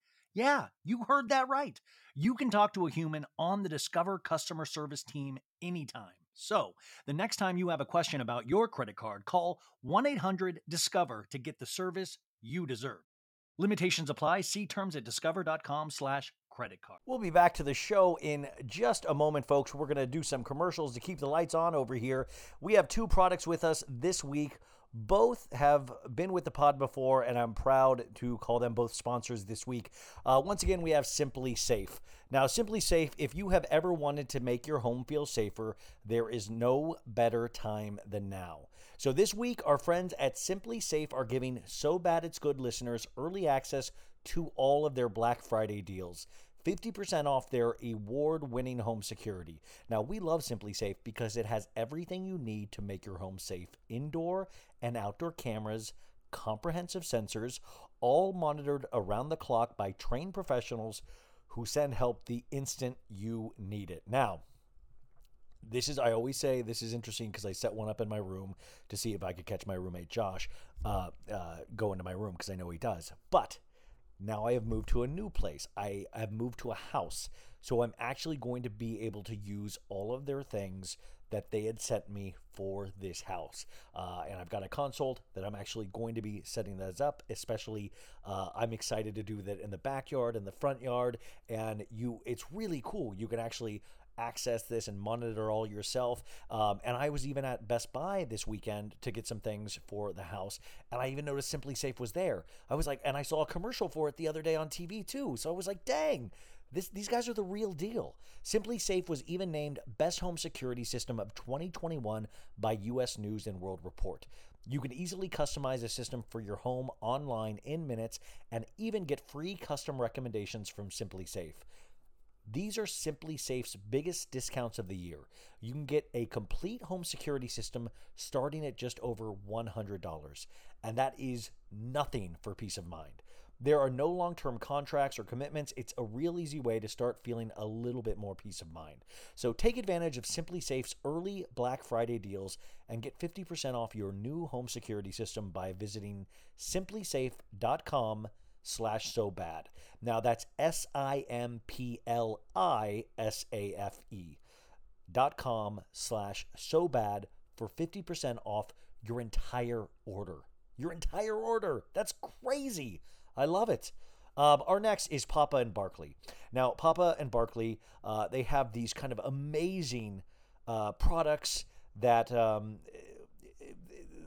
Yeah, you heard that right. You can talk to a human on the Discover customer service team anytime. So, the next time you have a question about your credit card, call 1 800 Discover to get the service you deserve. Limitations apply. See terms at discover.com slash credit card. We'll be back to the show in just a moment, folks. We're going to do some commercials to keep the lights on over here. We have two products with us this week. Both have been with the pod before, and I'm proud to call them both sponsors this week. Uh, once again, we have SimpliSafe. Now, SimpliSafe, if you have ever wanted to make your home feel safer, there is no better time than now. So, this week, our friends at SimpliSafe are giving So Bad It's Good listeners early access to all of their Black Friday deals. 50% off their award winning home security. Now, we love SimpliSafe because it has everything you need to make your home safe indoor and outdoor cameras, comprehensive sensors, all monitored around the clock by trained professionals who send help the instant you need it. Now, this is I always say this is interesting because I set one up in my room to see if I could catch my roommate Josh uh, uh, go into my room because I know he does. But now I have moved to a new place. I have moved to a house. So I'm actually going to be able to use all of their things that they had sent me for this house. Uh, and I've got a console that I'm actually going to be setting those up. Especially, uh, I'm excited to do that in the backyard and the front yard. And you, it's really cool. You can actually access this and monitor all yourself. Um, and I was even at Best Buy this weekend to get some things for the house, and I even noticed SimpliSafe was there. I was like, and I saw a commercial for it the other day on TV too. So I was like, dang. This, these guys are the real deal. SimpliSafe was even named Best Home Security System of 2021 by US News and World Report. You can easily customize a system for your home online in minutes and even get free custom recommendations from SimpliSafe. These are SimpliSafe's biggest discounts of the year. You can get a complete home security system starting at just over $100, and that is nothing for peace of mind. There are no long term contracts or commitments. It's a real easy way to start feeling a little bit more peace of mind. So take advantage of SimpliSafe's early Black Friday deals and get 50% off your new home security system by visiting simplisafe.com slash so bad. Now that's S I M P L I S A F E dot com slash so bad for 50% off your entire order. Your entire order. That's crazy. I love it. Um, our next is Papa and Barkley. Now, Papa and Barkley, uh, they have these kind of amazing uh, products that um,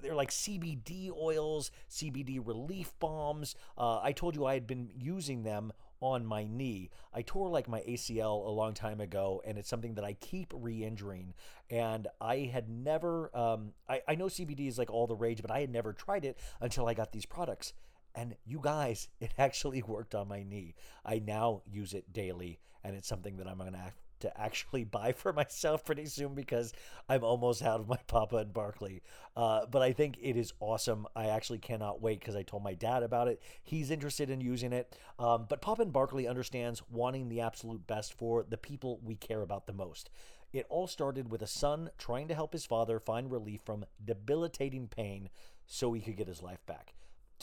they're like CBD oils, CBD relief balms. Uh, I told you I had been using them on my knee. I tore like my ACL a long time ago, and it's something that I keep re-injuring. And I had never, um, I, I know CBD is like all the rage, but I had never tried it until I got these products. And you guys, <laughs> it actually worked on my knee. I now use it daily, and it's something that I'm going to to actually <laughs> buy for myself pretty soon because I'm almost out of my <laughs> Papa and Barkley. Uh, but I think it is awesome. I actually cannot wait because I told my dad about it. He's interested in using it. Um, but Papa and Barkley understands wanting the absolute best for the people we care about the most. It all started with a son trying to help his father find relief from debilitating pain so he could get his life back.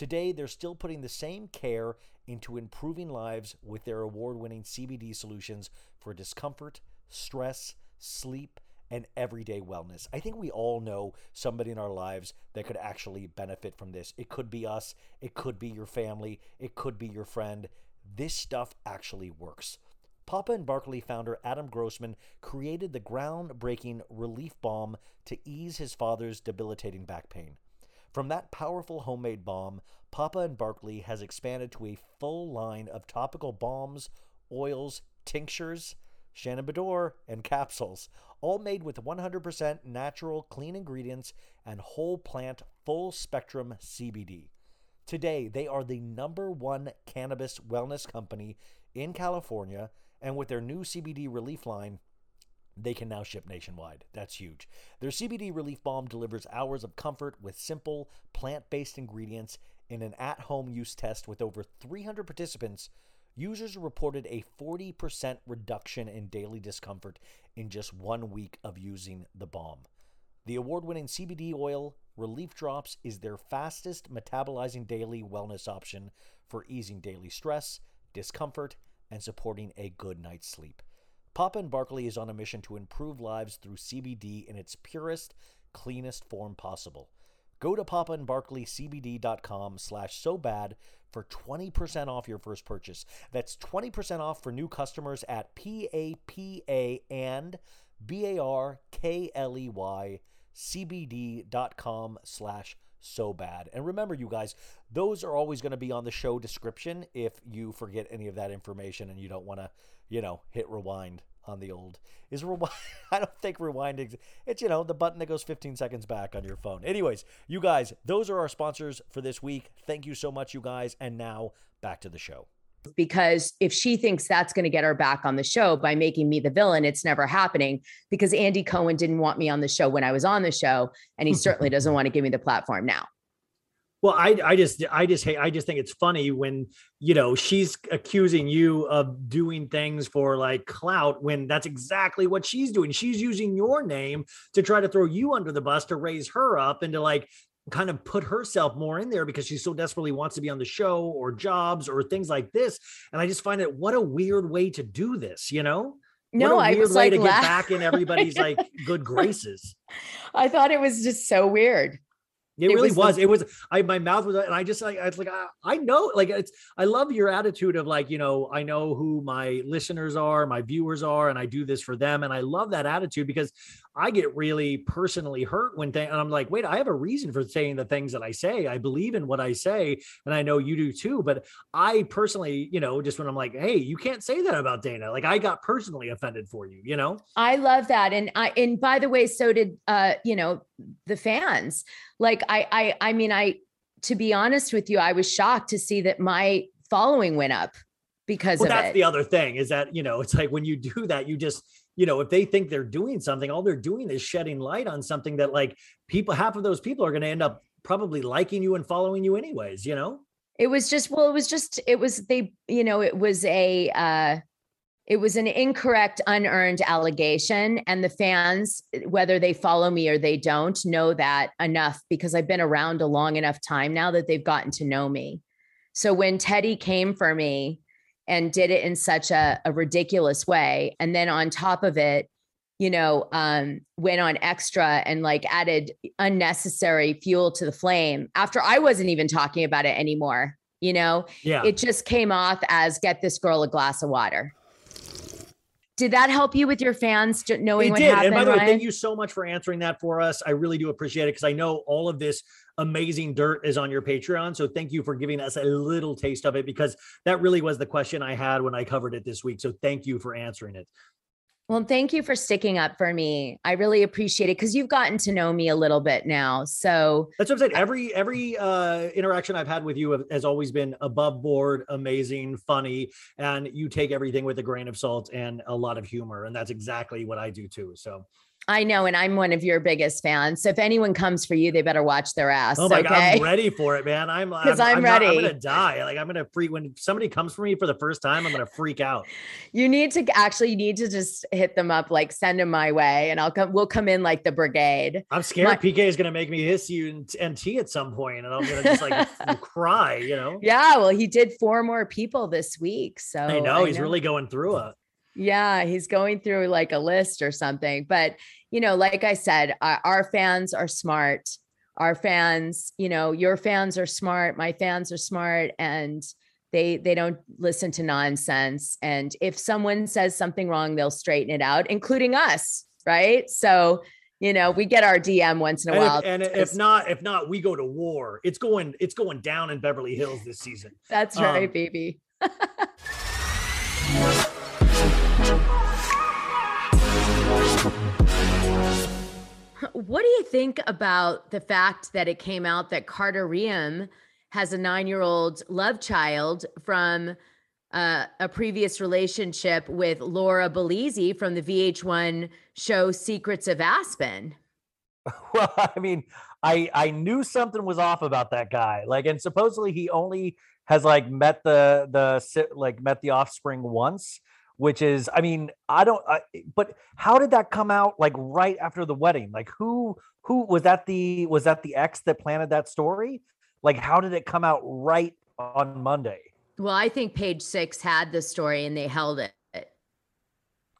Today, they're still putting the same care into improving lives with their award winning CBD solutions for discomfort, stress, sleep, and everyday wellness. I think we all know somebody in our lives that could actually benefit from this. It could be us, it could be your family, it could be your friend. This stuff actually works. Papa and Barkley founder Adam Grossman created the groundbreaking relief balm to ease his father's debilitating back pain. From that powerful homemade balm, Papa and Barkley has expanded to a full line of topical balms, oils, tinctures, Bedore, and capsules, all made with 100% natural, clean ingredients and whole plant, full spectrum CBD. Today, they are the number one cannabis wellness company in California, and with their new CBD relief line, they can now ship nationwide. That's huge. Their CBD Relief Balm delivers hours of comfort with simple, plant based ingredients in an at home use test with over 300 participants. Users reported a 40% reduction in daily discomfort in just one week of using the balm. The award winning CBD oil Relief Drops is their fastest metabolizing daily wellness option for easing daily stress, discomfort, and supporting a good night's sleep. Papa and Barkley is on a mission to improve lives through CBD in its purest, cleanest form possible. Go to papaandbarkleycbd.com slash so bad for 20% off your first purchase. That's 20% off for new customers at P-A-P-A and B-A-R-K-L-E-Y cbd.com slash so bad. And remember, you guys, those are always going to be on the show description if you forget any of that information and you don't want to, you know, hit rewind on the old. Is rewind? <laughs> I don't think rewinding. It's you know the button that goes 15 seconds back on your phone. Anyways, you guys, those are our sponsors for this week. Thank you so much, you guys. And now back to the show because if she thinks that's going to get her back on the show by making me the villain, it's never happening because Andy Cohen didn't want me on the show when I was on the show, and he certainly <laughs> doesn't want to give me the platform now. Well, I, I just, I just, hey, I just think it's funny when you know she's accusing you of doing things for like clout when that's exactly what she's doing. She's using your name to try to throw you under the bus to raise her up and to like kind of put herself more in there because she so desperately wants to be on the show or jobs or things like this. And I just find it what a weird way to do this, you know? No, I was like to get back in <laughs> everybody's like good graces. I thought it was just so weird. It, It really was was. the- It was. I my mouth was, and I just like I was like I, I know, like it's. I love your attitude of like you know I know who my listeners are, my viewers are, and I do this for them, and I love that attitude because I get really personally hurt when they, and I'm like, wait, I have a reason for saying the things that I say. I believe in what I say, and I know you do too. But I personally, you know, just when I'm like, hey, you can't say that about Dana. Like I got personally offended for you, you know. I love that. And I and by the way, so did uh, you know, the fans. Like I I I mean, I to be honest with you, I was shocked to see that my following went up because well, that's it. the other thing is that you know it's like when you do that you just you know if they think they're doing something all they're doing is shedding light on something that like people half of those people are going to end up probably liking you and following you anyways you know it was just well, it was just it was they, you know, it was a uh it was an incorrect, unearned allegation. And the fans, whether they follow me or they don't, know that enough because I've been around a long enough time now that they've gotten to know me. So when Teddi came for me and did it in such a, a ridiculous way, and then on top of it, you know, um, went on extra and like added unnecessary fuel to the flame after I wasn't even talking about it anymore. You know, yeah it just came off as get this girl a glass of water. Did that help you with your fans knowing it what did happened? and by the way Ryan? thank you so much for answering that for us i really do appreciate it because i know all of this amazing dirt is on your patreon so thank you for giving us a little taste of it because that really was the question i had when i covered it this week so thank you for answering it Well, thank you for sticking up for me. I really appreciate it because you've gotten to know me a little bit now. So That's what I'm saying. Every every uh, interaction I've had with you has always been above board, amazing, funny, and you take everything with a grain of salt and a lot of humor, and that's exactly what I do too. So, I know, and I'm one of your biggest fans. So if anyone comes for you, they better watch their ass. oh my okay? god, I'm <laughs> ready for it, man. I'm 'Cause I'm not- I'm ready. gonna die. Like I'm gonna freak when somebody comes for me for the first time. I'm gonna freak out. You need to actually you need to just hit them up, like send them my way, and I'll come. We'll come in like the brigade. I'm scared My- PK is gonna make me hiss you and, and tea at some point, and I'm gonna just like <laughs> cry. You know. Yeah, well, he did four more people this week, so I know he's really going through it. Yeah, he's going through like a list or something. But, you know, like I said, our, our fans are smart. Our fans, you know, your fans are smart, my fans are smart and they they don't listen to nonsense and if someone says something wrong, they'll straighten it out, including us, right? So, you know, we get our DM once in a And, while. if, and if not, if not, we go to war. It's going, it's going down in Beverly Hills this season. That's right, um, baby. <laughs> What do you think about the fact that it came out that Carter Reum has a nine year old love child from uh, a previous relationship with Laura Bellizzi from the VH1 show Secrets of Aspen? <laughs> Well, I mean, I I knew something was off about that guy. Like, and supposedly he only has like met the the like met the offspring once, which is, I mean, I don't. I, but how did that come out? Like right after the wedding? Like who who was that? The was that the ex that planted that story? Like how did it come out right on Monday? Well, I think page six had the story and they held it.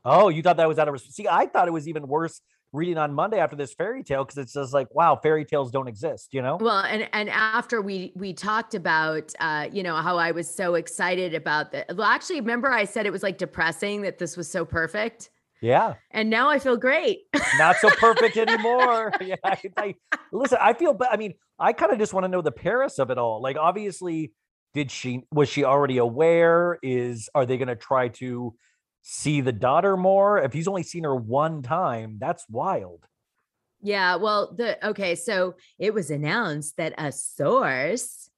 Oh, you thought that was out of see? I thought it was even worse reading on Monday after this fairy tale because it's just like, wow, fairy tales don't exist, you know? Well, and and after we we talked about uh, you know, how I was so excited about the well, actually remember I said it was like depressing that this was so perfect. Yeah. And now I feel great. not so perfect <laughs> anymore. yeah, I, I- listen, I feel, but I mean, I kind of just want to know the Paris of it all. Like, obviously, did she was she already aware? Is are they going to try to see the daughter more? If he's only seen her one time, that's wild. Yeah, well, the okay, so it was announced that a source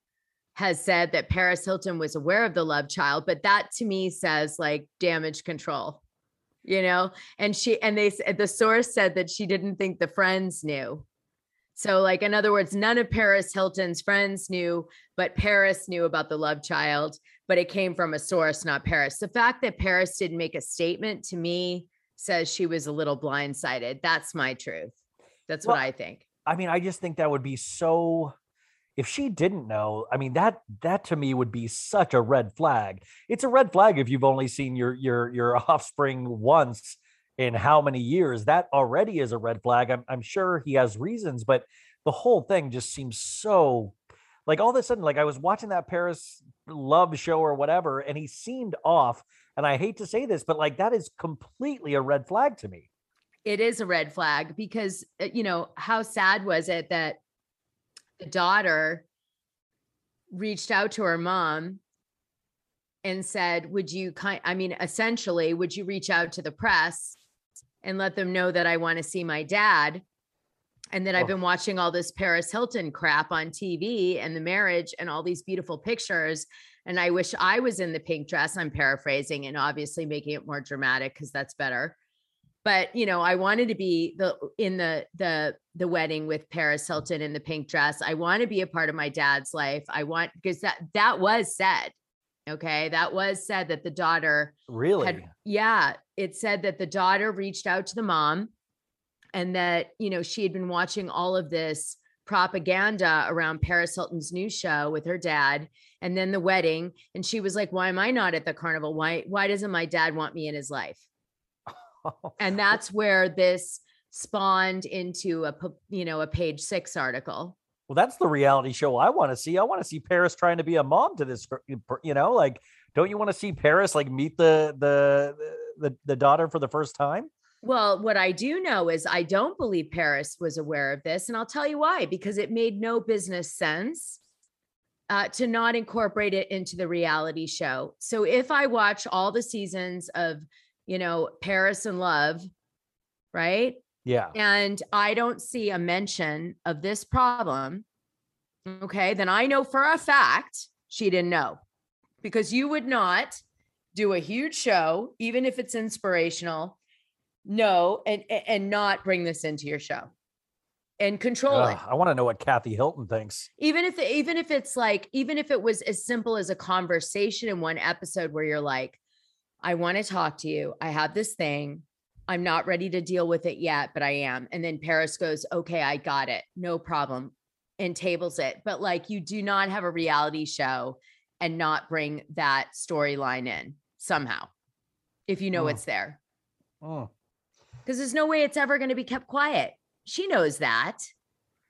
has said that Paris Hilton was aware of the love child, but that to me says like damage control. You know, and she and they the source said that she didn't think the friends knew. So like in other words, none of Paris Hilton's friends knew, but Paris knew about the love child, but it came from a source, not Paris. The fact that Paris didn't make a statement to me says she was a little blindsided. That's my truth. That's what I think. I mean, I just think that would be so. If she didn't know, I mean that that to me would be such a red flag. It's a red flag if you've only seen your your your <laughs> offspring once in how many years. That already is a red flag. I'm I'm sure he has reasons, but the whole thing just seems so like all of a sudden, like I was watching that Paris love show or whatever, and he seemed off. And I hate to say this, but like that is completely a red flag to me. it is a red flag because uh, you know how sad was it that the daughter reached out to her mom and said would you kind i mean essentially would you reach out to the press and let them know that i want to see my dad. And that i've Oh. been watching all this paris hilton crap on tv and the marriage and all these beautiful pictures. And i wish i was in the pink dress i'm paraphrasing and obviously making it more dramatic because that's better. But you know i wanted to be the in the the the wedding with paris hilton in the pink dress. I want to be a part of my dad's life. I want because that that was said okay that was said that the daughter Really? had yeah it said that the daughter reached out to the mom and that you know she had been watching all of this propaganda around paris hilton's new show with her dad and then the wedding and she was like why am i not at the carnival? Why why doesn't my dad want me in his life? <laughs> And that's where this spawned into a you know a page six article Well, that's the reality show I want to see. I want to see Paris trying to be a mom to this, you know, like don't you want to see Paris like meet the the the, the daughter for the first time? well what i do know is i don't believe paris was aware of this and i'll tell you why because it made no business sense uh, to not incorporate it into the reality show so if i watch all the seasons of you know paris and love right Yeah. and I don't see a mention of this problem, okay, then I know for a fact she didn't know because you would not do a huge show, even if it's inspirational, no, and and- not bring this into your show and control it I want to know what Kathy Hilton thinks. even if even if it's like even if it was as simple as a conversation in one episode where you're like i want to talk to you i have this thing i'm not ready to deal with it yet but i am and then paris goes okay i got it no problem and tables it but like you do not have a reality show and not bring that storyline in somehow if you know Mm. it's there Oh. because there's no way it's ever going to be kept quiet. She knows that.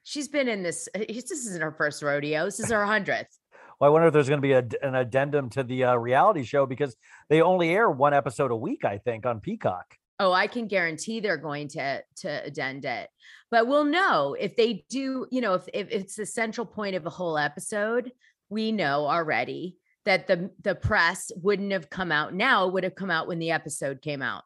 She's been in this. uh, This isn't her first rodeo. This is her hundredth. <laughs> Well, I wonder if there's going to be a, an addendum to the uh, reality show because they only air one episode a week, I think, on Peacock. Oh, I can guarantee they're going to to addend it. But we'll know if they do. You know, if if it's the central point of a whole episode, we know already that the the press wouldn't have come out now. It would have come out when the episode came out.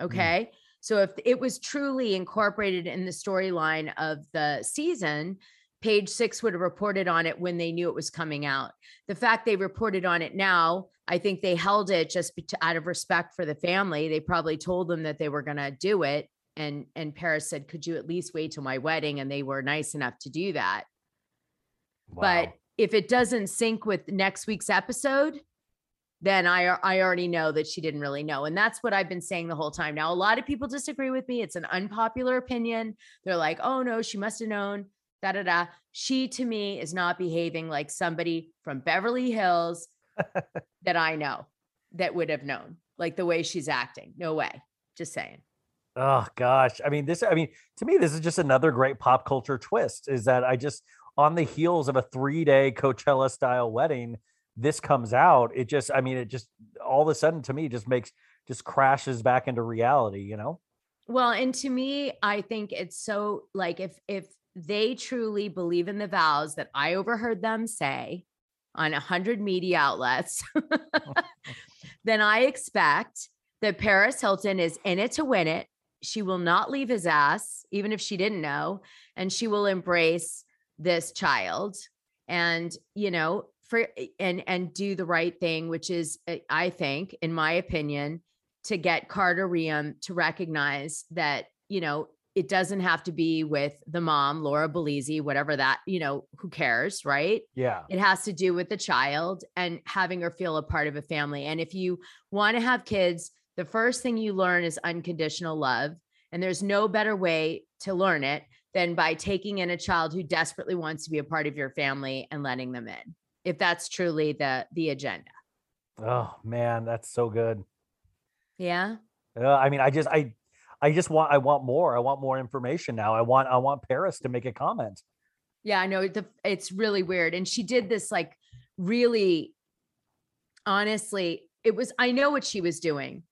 Mm-hmm. Okay. So if it was truly incorporated in the storyline of the season, page six would have reported on it when they knew it was coming out. The fact they reported on it now, I think they held it just out of respect for the family. They probably told them that they were going to do it. And, and Paris said, could you at least wait till my wedding? And they were nice enough to do that. But if it doesn't sync with next week's episode, then I I already know that she didn't really know. And that's what I've been saying the whole time. Now, a lot of people disagree with me. It's an unpopular opinion. They're like, oh no, she must have known. Da da da. She to me is not behaving like somebody from Beverly Hills <laughs> that I know that would have known, like the way she's acting. No way. Just saying. Oh gosh. I mean, this I mean, to me, this is just another great pop culture twist. Is that I just on the heels of a three-day Coachella style wedding, this comes out. It just, I mean, it just all of a sudden to me just makes just crashes back into reality, you know? Well, and to me, I think it's so like if if they truly believe in the vows that I overheard them say on a hundred media outlets, <laughs> then I expect that Paris Hilton is in it to win it. She will not leave his ass, even if she didn't know, and she will embrace this child and you know for and and do the right thing which is uh, i think in my opinion to get Carter Reum to recognize that, you know, it doesn't have to be with the mom, Laura Bellizzi, whatever that, you know, who cares, right? Yeah. It has to do with the child and having her feel a part of a family. And if you want to have kids, the first thing you learn is unconditional love. And there's no better way to learn it than by taking in a child who desperately wants to be a part of your family and letting them in. If that's truly the the agenda. Oh man, that's so good. Yeah. Uh, I mean, I just I I just want I want more. I want more information now. I want I want Paris to make a comment. Yeah, I know the, it's really weird. And she did this like really honestly, it was I know what she was doing.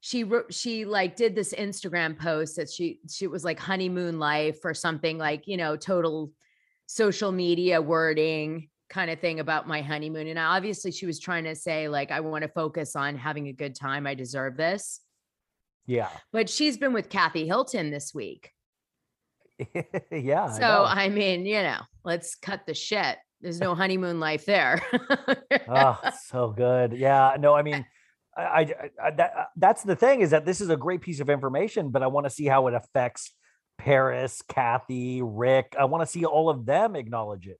She wrote she like did this Instagram post that she she was like honeymoon life or something like, you know, total social media wording kind of thing about my honeymoon. And obviously she was trying to say like I want to focus on having a good time. I deserve this. Yeah. But she's been with Kathy Hilton this week. <laughs> yeah. So know. I, mean, you know, let's cut the shit. There's no honeymoon life there. oh, <laughs> so good. Yeah. No, I mean, I, I, I that that's the thing is that this is a great piece of information, but I want to see how it affects Paris, Kathy, Rick. I want to see all of them acknowledge it.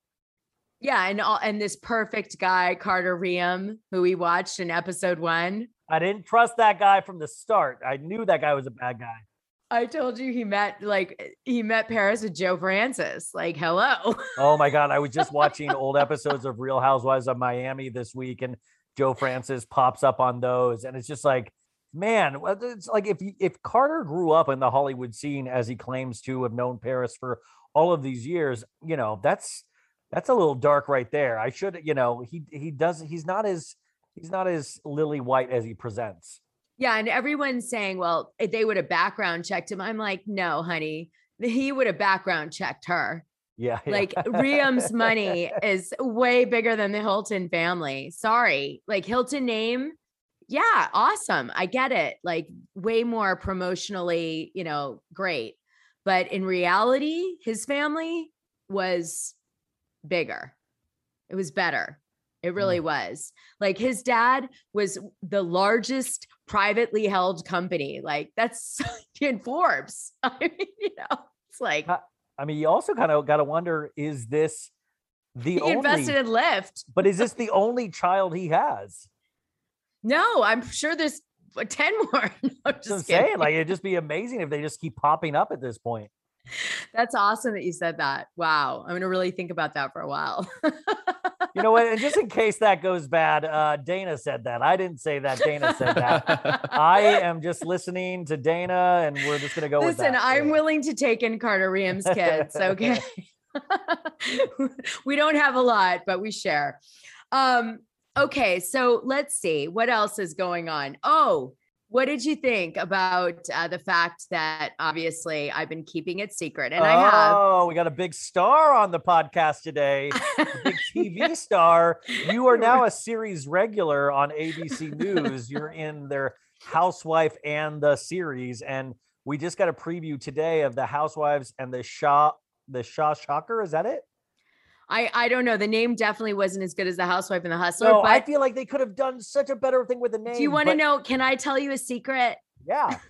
yeah, and all and this perfect guy, Carter Reum, who we watched in episode one. I didn't trust that guy from the start. I knew that guy was a bad guy. I told you he met like he met Paris with Joe Francis. Like, hello. <laughs> Oh my god, I was just watching old episodes of Real Housewives of Miami this week, and Joe Francis pops up on those, and it's just like, man, it's like if if Carter grew up in the Hollywood scene as he claims to have known Paris for all of these years, you know, that's that's a little dark right there. I should, you know, he he does he's not as he's not as lily white as he presents. Yeah, and everyone's saying, well, if they would have background checked him. I'm like, no, honey, <laughs> he would have background checked her. Yeah, yeah. Like Reum's money <laughs> is way bigger than the Hilton family. Sorry. Like Hilton name, yeah, awesome. I get it. Like way more promotionally, you know, great. But in reality, his family was bigger. It was better. It really mm. was. Like his dad was the largest privately held company. Like that's <laughs> in Forbes. <laughs> I mean, you know, it's like I mean, you also kind of got to wonder: is this the he only? invested in Lyft. but is this the only child he has? No, I'm sure there's 10 more. <laughs> No, I'm what I'm just saying. Like, it'd just be amazing if they just keep popping up at this point. That's awesome that you said that. Wow. I'm going to really think about that for a while. You know what? And just in <laughs> case that goes bad, uh, Dana said that. I didn't say that. Dana said that. <laughs> I am just listening to Dana, and we're just gonna go with Listen. I'm willing to take in Carter Reum's kids. Okay. <laughs> we don't have a lot, but we share. Um, okay. So let's see what else is going on. Oh, what did you think about uh, the fact that obviously I've been keeping it secret and I have Oh, we got a big star on the podcast today. a big <laughs> TV star. You are now a series regular on ABC News. You're in their Housewife and the series, and we just got a preview today of the Housewives and the Shah, the Shah Shocker. Is that it? I I don't know. The name definitely wasn't as good as the housewife and the hustler. So but I feel like they could have done such a better thing with the name. do you want to but- know? Can I tell you a secret? Yeah. <laughs>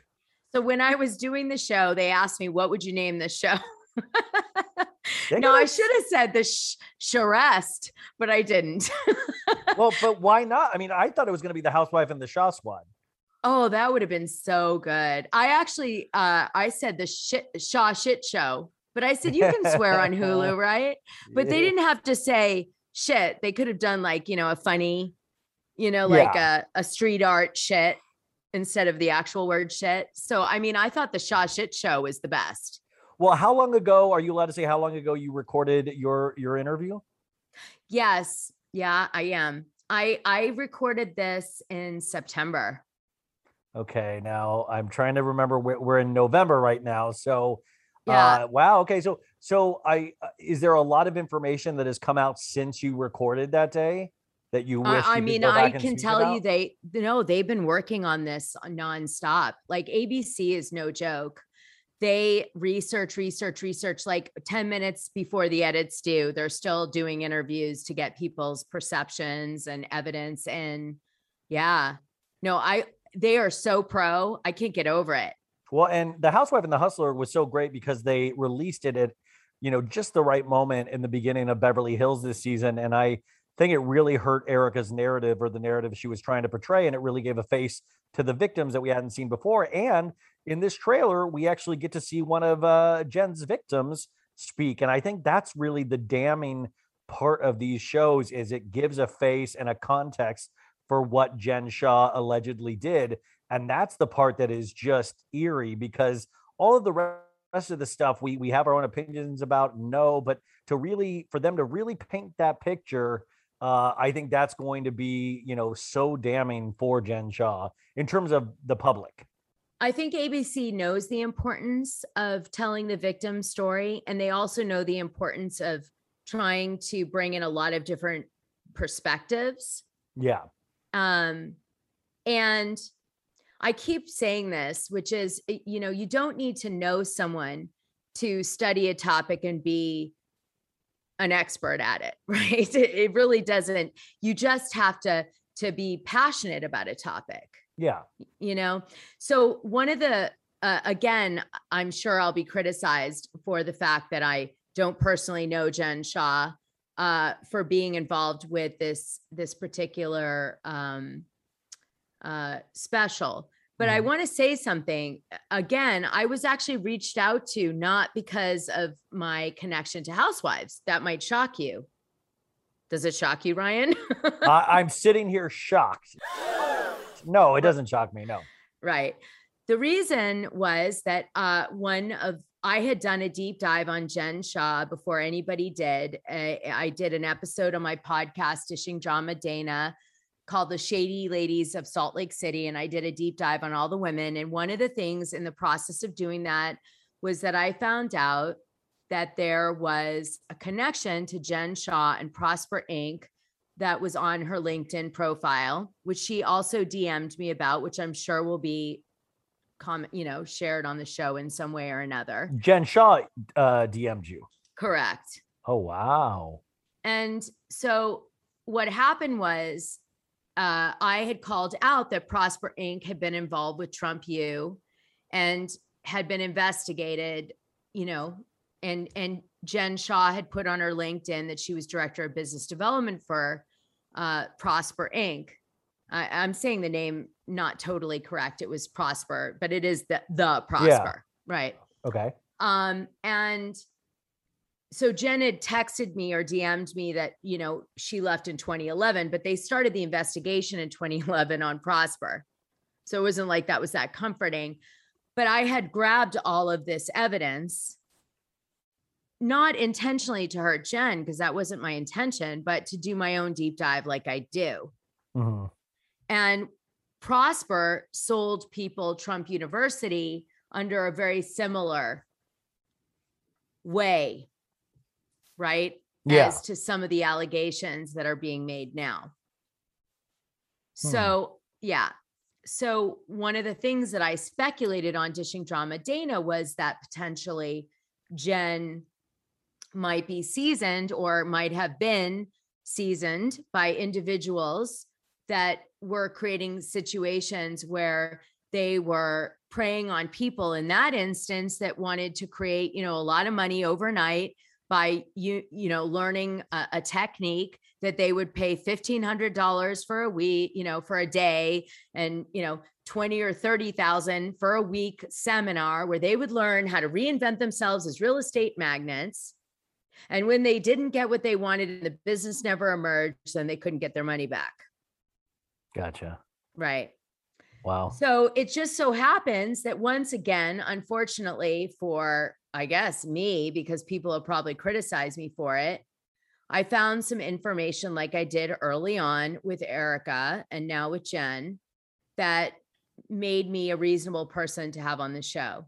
So when I was doing the show, they asked me, "What would you name this show?" <laughs> No, I should have said the sh- Charest, but I didn't. <laughs> well, but why not? I mean, I thought it was going to be the Housewife and the Shah Squad. oh, that would have been so good. I actually, uh, I said the shit Shah shit show, but I said you can swear on Hulu, <laughs> right? But they didn't have to say shit. They could have done like you know a funny, you know, like a a street art shit instead of the actual word shit. So I mean, I thought the Shah shit show was the best. Well, how long ago are you allowed to say how long ago you recorded your your interview? Yes. Yeah, I am. I I recorded this in September. Okay, now I'm trying to remember. We're, we're in November right now, so Yeah. uh, wow. Okay, so so I uh, is there a lot of information that has come out since you recorded that day that you wish? I, you could mean, I can tell you they no, they've been working on this nonstop. Like ABC is no joke. They research, research, research like 10 minutes before the edits due. They're still doing interviews to get people's perceptions and evidence. And yeah, no, I they are so pro. I can't get over it. Well, and the Housewife and the Hustler was so great because they released it at, you know, just the right moment in the beginning of Beverly Hills this season, and I think it really hurt Erika's narrative or the narrative she was trying to portray, and it really gave a face to the victims that we hadn't seen before. And in this trailer, we actually get to see one of uh, Jen's victims speak, and I think that's really the damning part of these shows is it gives a face and a context for what Jen Shah allegedly did and that's the part that is just eerie because all of the rest of the stuff we we have our own opinions about no but to really for them to really paint that picture uh, I think that's going to be, you know, so damning for Jen Shah in terms of the public. I think ABC knows the importance of telling the victim story, and they also know the importance of trying to bring in a lot of different perspectives. Yeah. Um, and I keep saying this, which is, eh, you know, you don't need to know someone to study a topic and be an expert at it, <laughs> right? It, it really doesn't. You just have to to be passionate about a topic. Yeah. You know. So one of the uh, again, I'm sure I'll be criticized for the fact that I don't personally know Jen Shah uh, for being involved with this this particular um, uh, special. But I want to say something again. I was actually reached out to not because of my connection to housewives. That might shock you. Does it shock you, Ryan? <laughs> I, I'm sitting here shocked. No, it doesn't shock me. No. Right. The reason was that uh, one of I had done a deep dive on Jen Shah before anybody did. I, I did an episode on my podcast, Dishing Drama Dana, called The Shady Ladies of Salt Lake City. And I did a deep dive on all the women. And one of the things in the process of doing that was that I found out that there was a connection to Jen Shah and Prosper Inc. that was on her LinkedIn profile, which she also DM'd me about, which I'm sure will be comment, you know, shared on the show in some way or another. Jen Shah uh, DM'd you. Correct. Oh, wow. And so what happened was uh, I had called out that Prosper Inc. had been involved with Trump U and had been investigated, you know, and and Jen Shah had put on her LinkedIn that she was director of business development for uh, Prosper Inc. I, I'm saying the name not totally correct. It was Prosper, but it is the the Prosper, right? Okay. Um, and so Jen had texted me or DM'd me that, you know, she left in 2011, but they started the investigation in 2011 on Prosper. So it wasn't like that was that comforting. But I had grabbed all of this evidence, not intentionally to hurt Jen, because that wasn't my intention, but to do my own deep dive like I do. Mm-hmm. And Prosper sold people Trump University under a very similar way right? Yeah. As to some of the allegations that are being made now. Hmm. So, yeah. So, one of the things that I speculated on Dishing Drama Dana was that potentially Jen might be seasoned or might have been seasoned by individuals that were creating situations where they were preying on people in that instance that wanted to create, you know, a lot of money overnight by you you know learning a, a technique that they would pay $1500 for a week you know for a day and you know 20 or 30,000 for a week seminar where they would learn how to reinvent themselves as real estate magnets and when they didn't get what they wanted and the business never emerged then they couldn't get their money back Gotcha. right Wow. so it just so happens that once again, unfortunately for, I guess, me, because people have probably criticized me for it, I found some information like I did early on with Erika and now with Jen that made me a reasonable person to have on the show.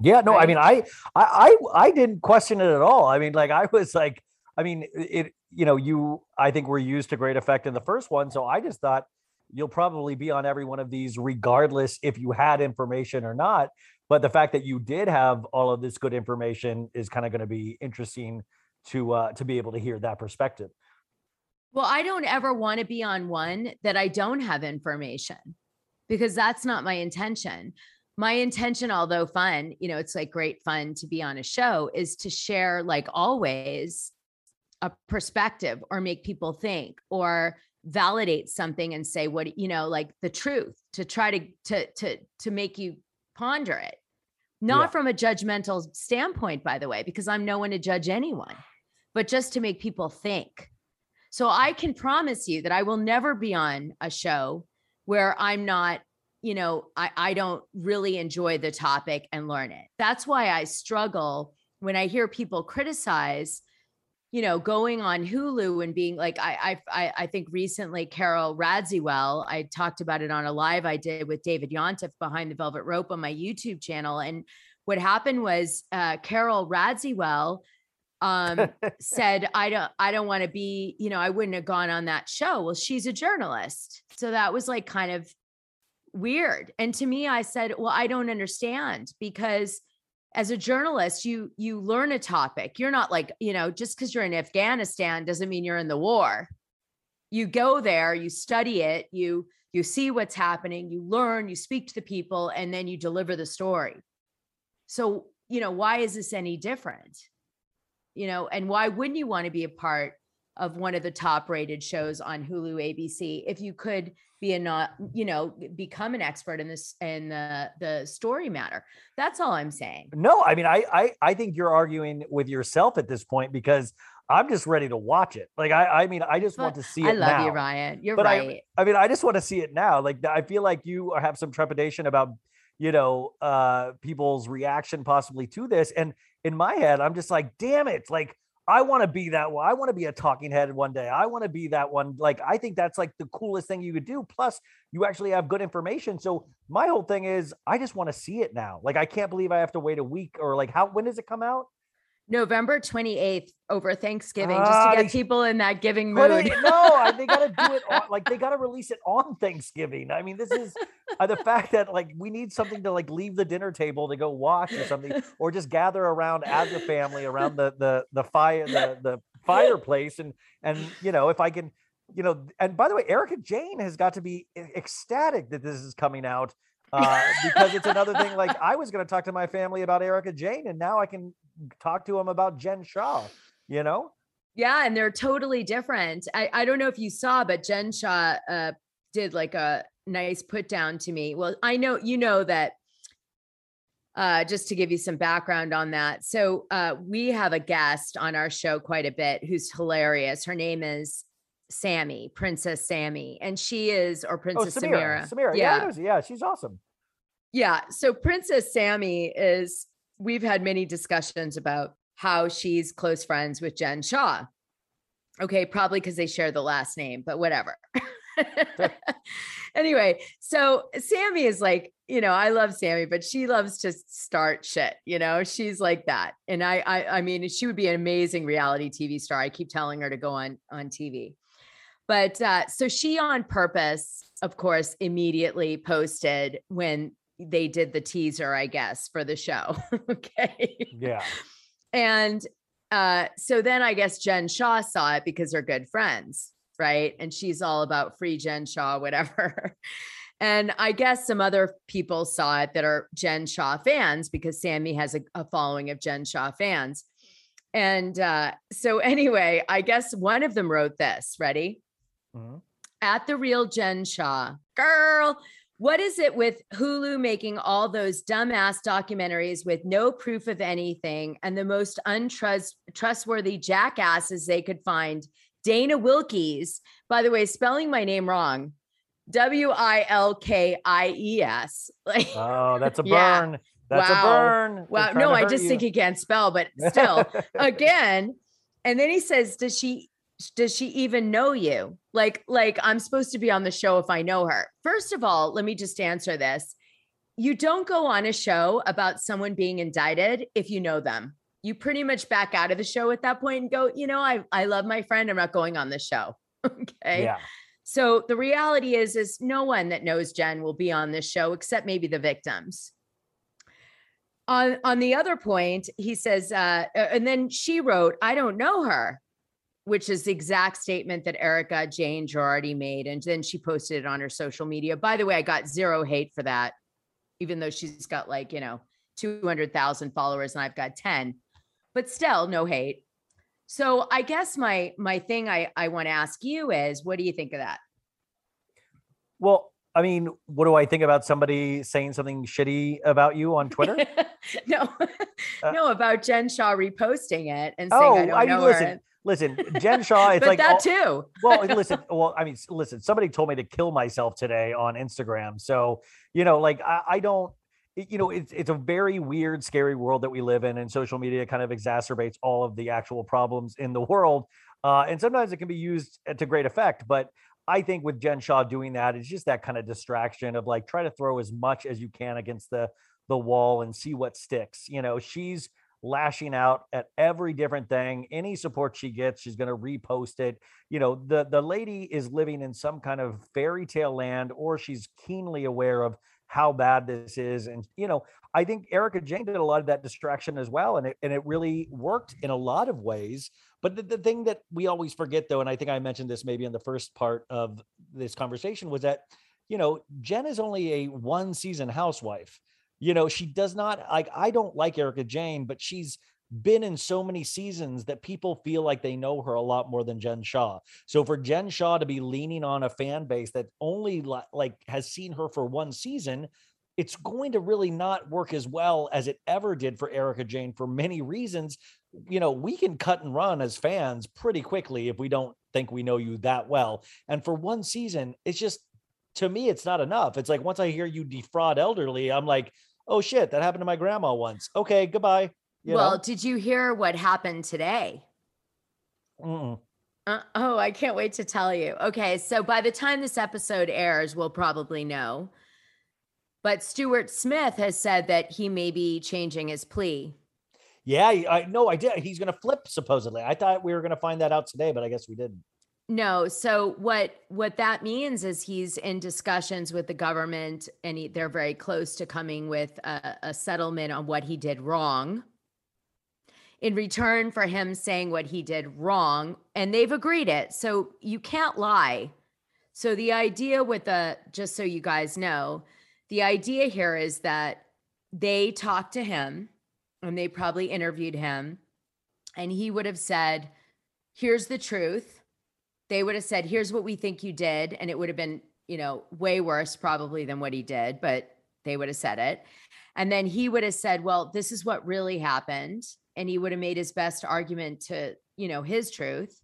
Yeah, no, I mean, I, I, I, I didn't question it at all. I mean, like, I was like, I mean, it, you know, you, I think were used to great effect in the first one. So I just thought you'll probably be on every one of these, regardless if you had information or not. But the fact that you did have all of this good information is kind of going to be interesting to, uh, to be able to hear that perspective. Well, I don't ever want to be on one that I don't have information because that's not my intention. My intention, although fun, you know, it's like great fun to be on a show, is to share, like always, a perspective or make people think or validate something and say what you know like the truth to try to to to to make you ponder it not Yeah. from a judgmental standpoint by the way because i'm no one to judge anyone but just to make people think so I can promise you that I will never be on a show where I'm not you know, I, I don't really enjoy the topic and learn it. That's why I struggle when I hear people criticize, you know, going on Hulu and being like, I I I think recently Carol Radziwill, I talked about it on a live I did with David Yontef behind the Velvet Rope on my YouTube channel. And what happened was uh, Carol Radziwill um, <laughs> said, I don't, I don't want to be, you know, I wouldn't have gone on that show. Well, she's a journalist. So that was like kind of weird. And to me, I said, well, I don't understand because as a journalist, you you learn a topic. You're not like, you know, just because you're in Afghanistan doesn't mean you're in the war. You go there, you study it, you you see what's happening, you learn, you speak to the people, and then you deliver the story. So, you know, why is this any different? You know, and why wouldn't you want to be a part of one of the top rated shows on Hulu ABC if you could be a not, you know, become an expert in this in the the story matter. That's all I'm saying. No, I mean, I, I, I think you're arguing with yourself at this point because I'm just ready to watch it. Like, I, I mean, I just want to see it. I love now. you, Ryan. You're but right. I, I mean, I just want to see it now. Like, I feel like you have some trepidation about, you know, uh, people's reaction possibly to this. And in my head, I'm just like, damn it. Like, I want to be that one. I want to be a talking head one day. I want to be that one. Like, I think that's like the coolest thing you could do. Plus, you actually have good information. So my whole thing is, I just want to see it now. Like, I can't believe I have to wait a week or like, how? When does it come out? November 28th over Thanksgiving, Ah, just to get people in that giving mood. it- no, they got to do it on, like they got to release it on Thanksgiving. I mean, this is uh, the fact that like we need something to like leave the dinner table to go watch or something, or just gather around as a family around the the the fire the the fireplace and and you know if I can you know and by the way, Erika Jayne has got to be ecstatic that this is coming out. Uh, because it's another thing. Like <laughs> I was going to talk to my family about Erika Jayne, and now I can talk to them about Jen Shah. You know, Yeah, and they're totally different. I, I don't know if you saw, but Jen Shah uh, did like a nice put down to me. Well, I know you know that. Uh, just to give you some background on that, so uh, we have a guest on our show quite a bit who's hilarious. Her name is Sammy, Princess Sammy, and she is or oh Princess Samira, Samira. Samira, yeah, know- yeah, she's awesome. Yeah. So Princess Sammy is, we've had many discussions about how she's close friends with Jen Shah. Okay. Probably because they share the last name, but whatever. <laughs> anyway, so Sammy is like, you know, I love Sammy, but she loves to start shit. You know, she's like that. And I, I, I mean, she would be an amazing reality TV star. I keep telling her to go on on TV. But uh, so she on purpose, of course, immediately posted when they did the teaser, I guess, for the show. <laughs> okay. Yeah. And uh, so then I guess Jen Shah saw it because they're good friends, right? And she's all about free Jen Shah, whatever. <laughs> and I guess some other people saw it that are Jen Shah fans because Sammy has a, a following of Jen Shah fans. And uh, so, anyway, I guess one of them wrote this. Ready? Mhm. At the real Jen Shah, girl, what is it with Hulu making all those dumbass documentaries with no proof of anything and the most untrust trustworthy jackasses they could find? Dana Wilkies, by the way, spelling my name wrong. W I L K I E S. Like, Oh, that's a <laughs> Yeah. burn. That's Wow. a burn. Wow. No, I just you. think he can't spell, but still, <laughs> again. And then he says, Does she does she even know you? Like, like I'm supposed to be on the show if I know her. First of all, let me just answer this. You don't go on a show about someone being indicted if you know them. You pretty much back out of the show at that point and go, you know, I, I love my friend. I'm not going on the show. <laughs> okay. Yeah. So the reality is, is no one that knows Jen will be on this show except maybe the victims. On on the other point, he says, uh, uh, and then she wrote, "I don't know her," which is the exact statement that Erika Jayne Girardi made, and then she posted it on her social media. By the way, I got zero hate for that, even though she's got like you know two hundred thousand followers and I've got ten, but still no hate. So I guess my my thing I I want to ask you is, what do you think of that? Well, I mean, what do I think about somebody saying something shitty about you on Twitter? <laughs> no, Uh, <laughs> no, about Jen Shah reposting it and saying I oh, don't I know mean, her. Listen. Jen Shah. It's <laughs> but like that all- too. well, <laughs> listen. Well, I mean, listen. Somebody told me to kill myself today on Instagram. So you know, like I, I don't. You know, it's it's a very weird, scary world that we live in, and social media kind of exacerbates all of the actual problems in the world. Uh, and sometimes it can be used uh, to great effect. But I think with Jen Shah doing that, it's just that kind of distraction of like try to throw as much as you can against the the wall and see what sticks. You know, she's lashing out at every different thing. Any support she gets, she's going to repost it. You know, the the lady is living in some kind of fairy tale land, or she's keenly aware of how bad this is. And you know, I think Erika Jayne did a lot of that distraction as well, and it and it really worked in a lot of ways. But the, the thing that we always forget, though, and I think I mentioned this maybe in the first part of this conversation, was that you know Jen is only a one season housewife you know she does not like i don't like erika jayne but she's been in so many seasons that people feel like they know her a lot more than jen shah. So for jen shah to be leaning on a fan base that only like has seen her for one season it's going to really not work as well as it ever did for erika jayne for many reasons. You know we can cut and run as fans pretty quickly if we don't think we know you that well. And for one season it's just to me it's not enough. It's like once i hear you defraud elderly i'm like oh shit that happened to my grandma once okay goodbye you well, know? did you hear what happened today? Mm-mm. Uh, oh, I can't wait to tell you. Okay, so by the time this episode airs, we'll probably know. But Stuart Smith has said that he may be changing his plea. yeah I no i did he's gonna flip supposedly i thought we were gonna find that out today but i guess we didn't No, so what what that means is he's in discussions with the government, and he, they're very close to coming with a, a settlement on what he did wrong. In return for him saying what he did wrong, and they've agreed it, so you can't lie. So the idea with the just so you guys know, the idea here is that they talked to him, and they probably interviewed him, and he would have said, "Here's the truth." They would have said, here's what we think you did. And it would have been, you know, way worse probably than what he did, but they would have said it. And then he would have said, well, this is what really happened. And he would have made his best argument to, you know, his truth.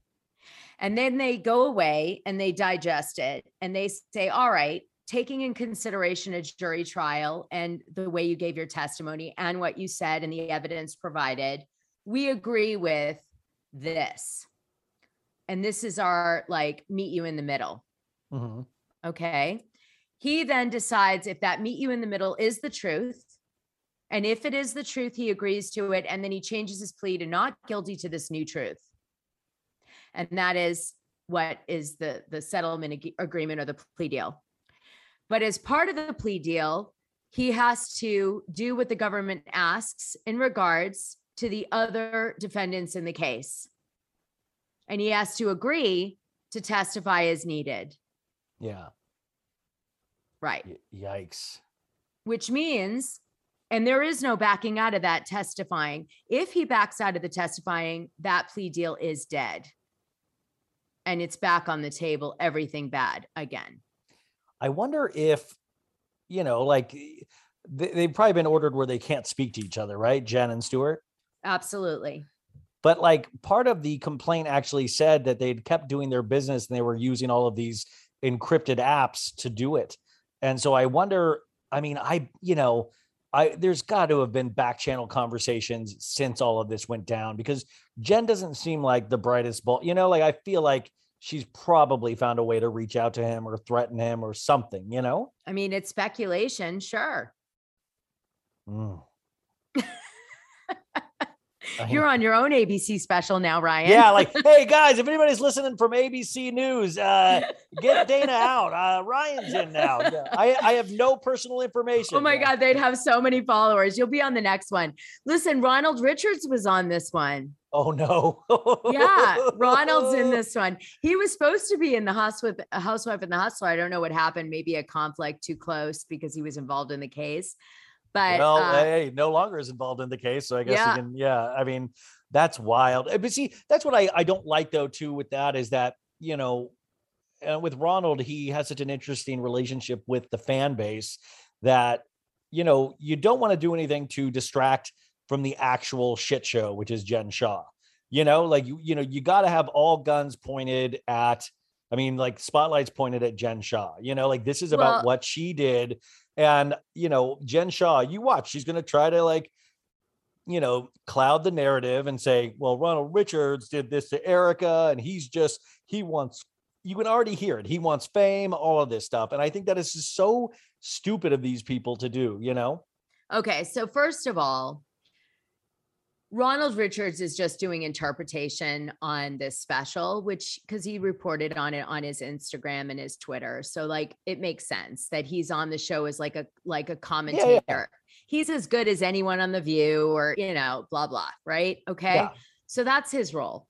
And then they go away and they digest it and they say, all right, taking in consideration a jury trial and the way you gave your testimony and what you said and the evidence provided, we agree with this and this is our like meet you in the middle. Mhm. Okay. He then decides if that meet you in the middle is the truth. And if it is the truth, he agrees to it. And then he changes his plea to not guilty to this new truth. And that is what is the, the settlement ag- agreement or the plea deal. But as part of the plea deal, he has to do what the government asks in regards to the other defendants in the case and he has to agree to testify as needed. yeah Right. Y- yikes Which means, and there is no backing out of that testifying. If he backs out of the testifying, that plea deal is dead. And it's back on the table, everything bad again. i wonder if you know like they, they've probably been ordered where they can't speak to each other right jen and stuart Absolutely. But like part of the complaint actually said that they'd kept doing their business and they were using all of these encrypted apps to do it and so i wonder i mean i you know i there's got to have been back channel conversations since all of this went down because jen doesn't seem like the brightest bulb you know like i feel like she's probably found a way to reach out to him or threaten him or something you know I mean, it's speculation, sure. Mm. <laughs> You're on your own ABC special now, Ryan. Yeah, like, <laughs> hey guys, if anybody's listening from ABC News, uh, <laughs> get Dana out. Uh, Ryan's in now. <laughs> Yeah, I, I have no personal information. Oh my Yeah. God, they'd have so many followers. You'll be on the next one. Listen, Ronald Richards was on this one. Oh no. Yeah, Ronald's in this one. He was supposed to be in the house with a housewife in the hustler. I don't know what happened. Maybe a conflict too close because he was involved in the case. But well, uh, hey, no longer is involved in the case, so I guess Yeah. you can. Yeah, I mean, that's wild. Uh, But see, that's what I I don't like though too with that is that you know, uh, with Ronald, he has such an interesting relationship with the fan base that you know you don't want to do anything to distract from the actual shit show, which is Jen Shah. You know, like you, you know, you got to have all guns pointed at. I mean, like spotlights pointed at Jen Shah. You know, like this is about Well- what she did, and you know, Jen Shah. You watch, she's going to try to like, you know, cloud the narrative and say, well, Ronald Richards did this to Erika, and he's just he wants. You can already hear it. He wants fame, all of this stuff, and I think that is just so stupid of these people to do. You know. Okay, so first of all, Ronald Richards is just doing interpretation on this special, which because he reported on it on his Instagram and his Twitter. So like it makes sense that he's on the show as like a like a commentator. He's as good as anyone on the view or you know, blah blah, right? Okay. Yeah. So that's his role.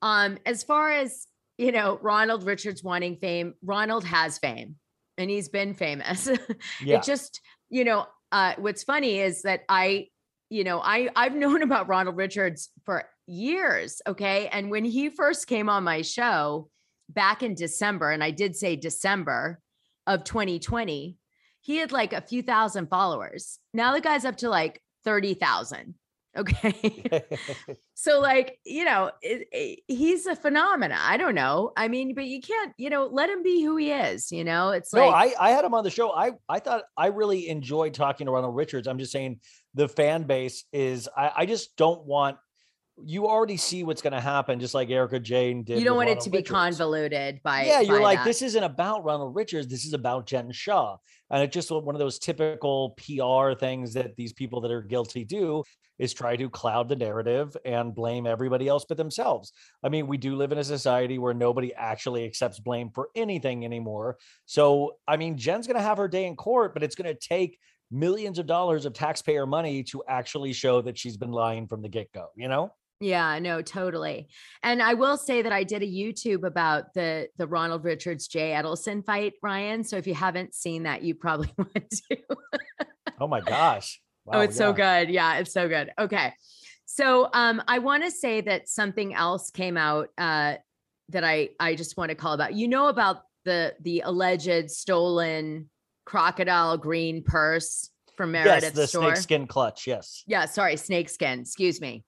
Um, as far as you know, Ronald Richards wanting fame, Ronald has fame and he's been famous. <laughs> Yeah. It just, you know, uh, what's funny is that I, you know, I I've known about Ronald Richards for years. Okay. And when he first came on my show back in December, and I did say December of 2020, he had like a few thousand followers. Now the guy's up to like 30,000. Okay. <laughs> <laughs> so like, you know, it, it- he's a phenomena. I don't know. I mean, but you can't, you know, let him be who he is, you know? It's no, like I, I had him on the show. I, I thought I really enjoyed talking to Ronald Richards. I'm just saying the fan base is, I, I just don't want, you already see what's going to happen, just like Erika Jayne did. you don't want it Ronald to be Richards. convoluted by yeah, you're by like, that. this isn't about Ronald Richards. This is about Jen Shah. And it's just one of those typical PR things that these people that are guilty do is try to cloud the narrative and blame everybody else but themselves. I mean, we do live in a society where nobody actually accepts blame for anything anymore. So, I mean, Jen's going to have her day in court, but it's going to take millions of dollars of taxpayer money to actually show that she's been lying from the get go, you know? Yeah, no, totally. And I will say that I did a YouTube about the the Ronald Richards Jay Edelson fight, Ryan. So if you haven't seen that, you probably <laughs> want to. Oh my gosh. oh, Wow, it's so good. Yeah, it's so good. Okay. So um I want to say that something else came out uh that I I just want to call about. You know about the the alleged stolen crocodile green purse from Yes, Meredith's the store. snakeskin clutch. Yes. Yeah, sorry, snakeskin. Excuse me.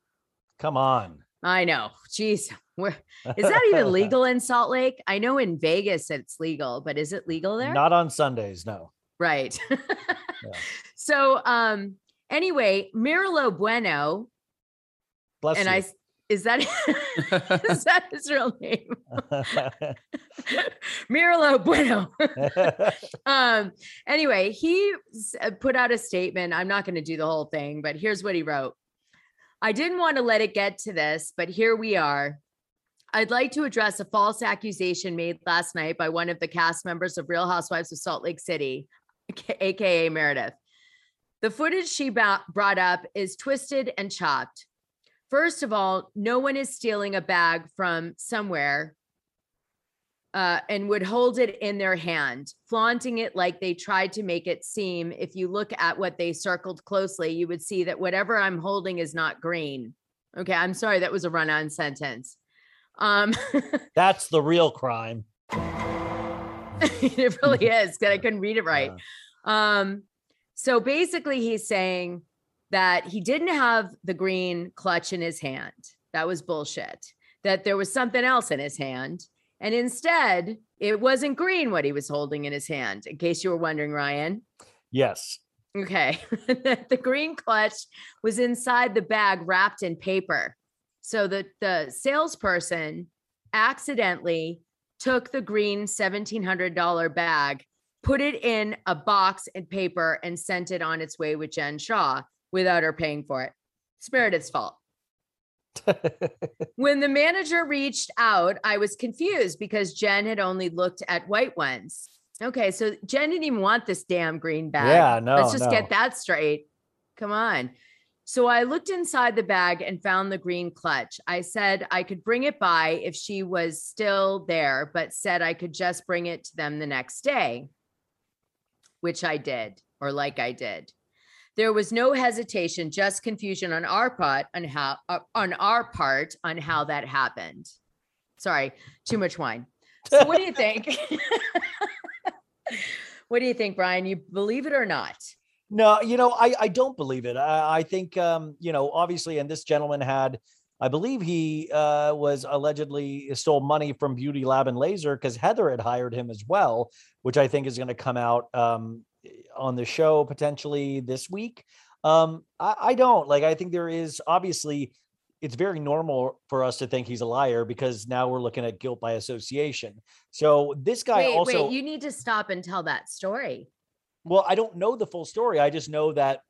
Come on. I know. Jeez. <laughs> Where is that even <laughs> legal in Salt Lake? I know in Vegas it's legal, but is it legal there? Not on Sundays, no. right. <laughs> So um anyway, Mirlo Bueno, Bless and you. I is that is that his real name? Mirlo Bueno. um anyway, he uh, put out a statement. I'm not going to do the whole thing, but here's what he wrote. I didn't want to let it get to this, but here we are. I'd like to address a false accusation made last night by one of the cast members of Real Housewives of Salt Lake City, <laughs> aka Meredith. The footage she brought up is twisted and chopped. First of all, no one is stealing a bag from somewhere uh, and would hold it in their hand, flaunting it like they tried to make it seem. If you look at what they circled closely, you would see that whatever I'm holding is not green. Okay, I'm sorry, that was a run on sentence. Um, <laughs> That's the real crime. it really <laughs> is that I couldn't read it right. Um, so basically, he's saying that he didn't have the green clutch in his hand. That was bullshit. That there was something else in his hand. And instead, it wasn't green what he was holding in his hand, in case you were wondering, Ryan. Yes. Okay. <laughs> the green clutch was inside the bag wrapped in paper. So the, the salesperson accidentally took the green $1,700 bag, put it in a box and paper, and sent it on its way with Jen Shah without her paying for it. It's Meredith's fault. <laughs> when the manager reached out, I was confused because Jen had only looked at white ones. Okay, so Jen didn't even want this damn green bag. Yeah, no, Let's just no. get that straight. Come on. So I looked inside the bag and found the green clutch. I said I could bring it by if she was still there, but said I could just bring it to them the next day, which I did, or like I did. There was no hesitation, just confusion on our part on how uh, on our part on how that happened. Sorry, too much wine. So what do you think? <laughs> what do you think, Brian? You believe it or not? No, you know, I, I don't believe it. I, I think, um, you know, obviously, and this gentleman had I believe he uh, was allegedly stole money from Beauty Lab and Laser because Heather had hired him as well, which I think is going to come out um, on the show potentially this week. Um, I, I don't like. I think there is obviously it's very normal for us to think he's a liar because now we're looking at guilt by association. So this guy wait, also. wait, you need to stop and tell that story. Well, I don't know the full story. I just know that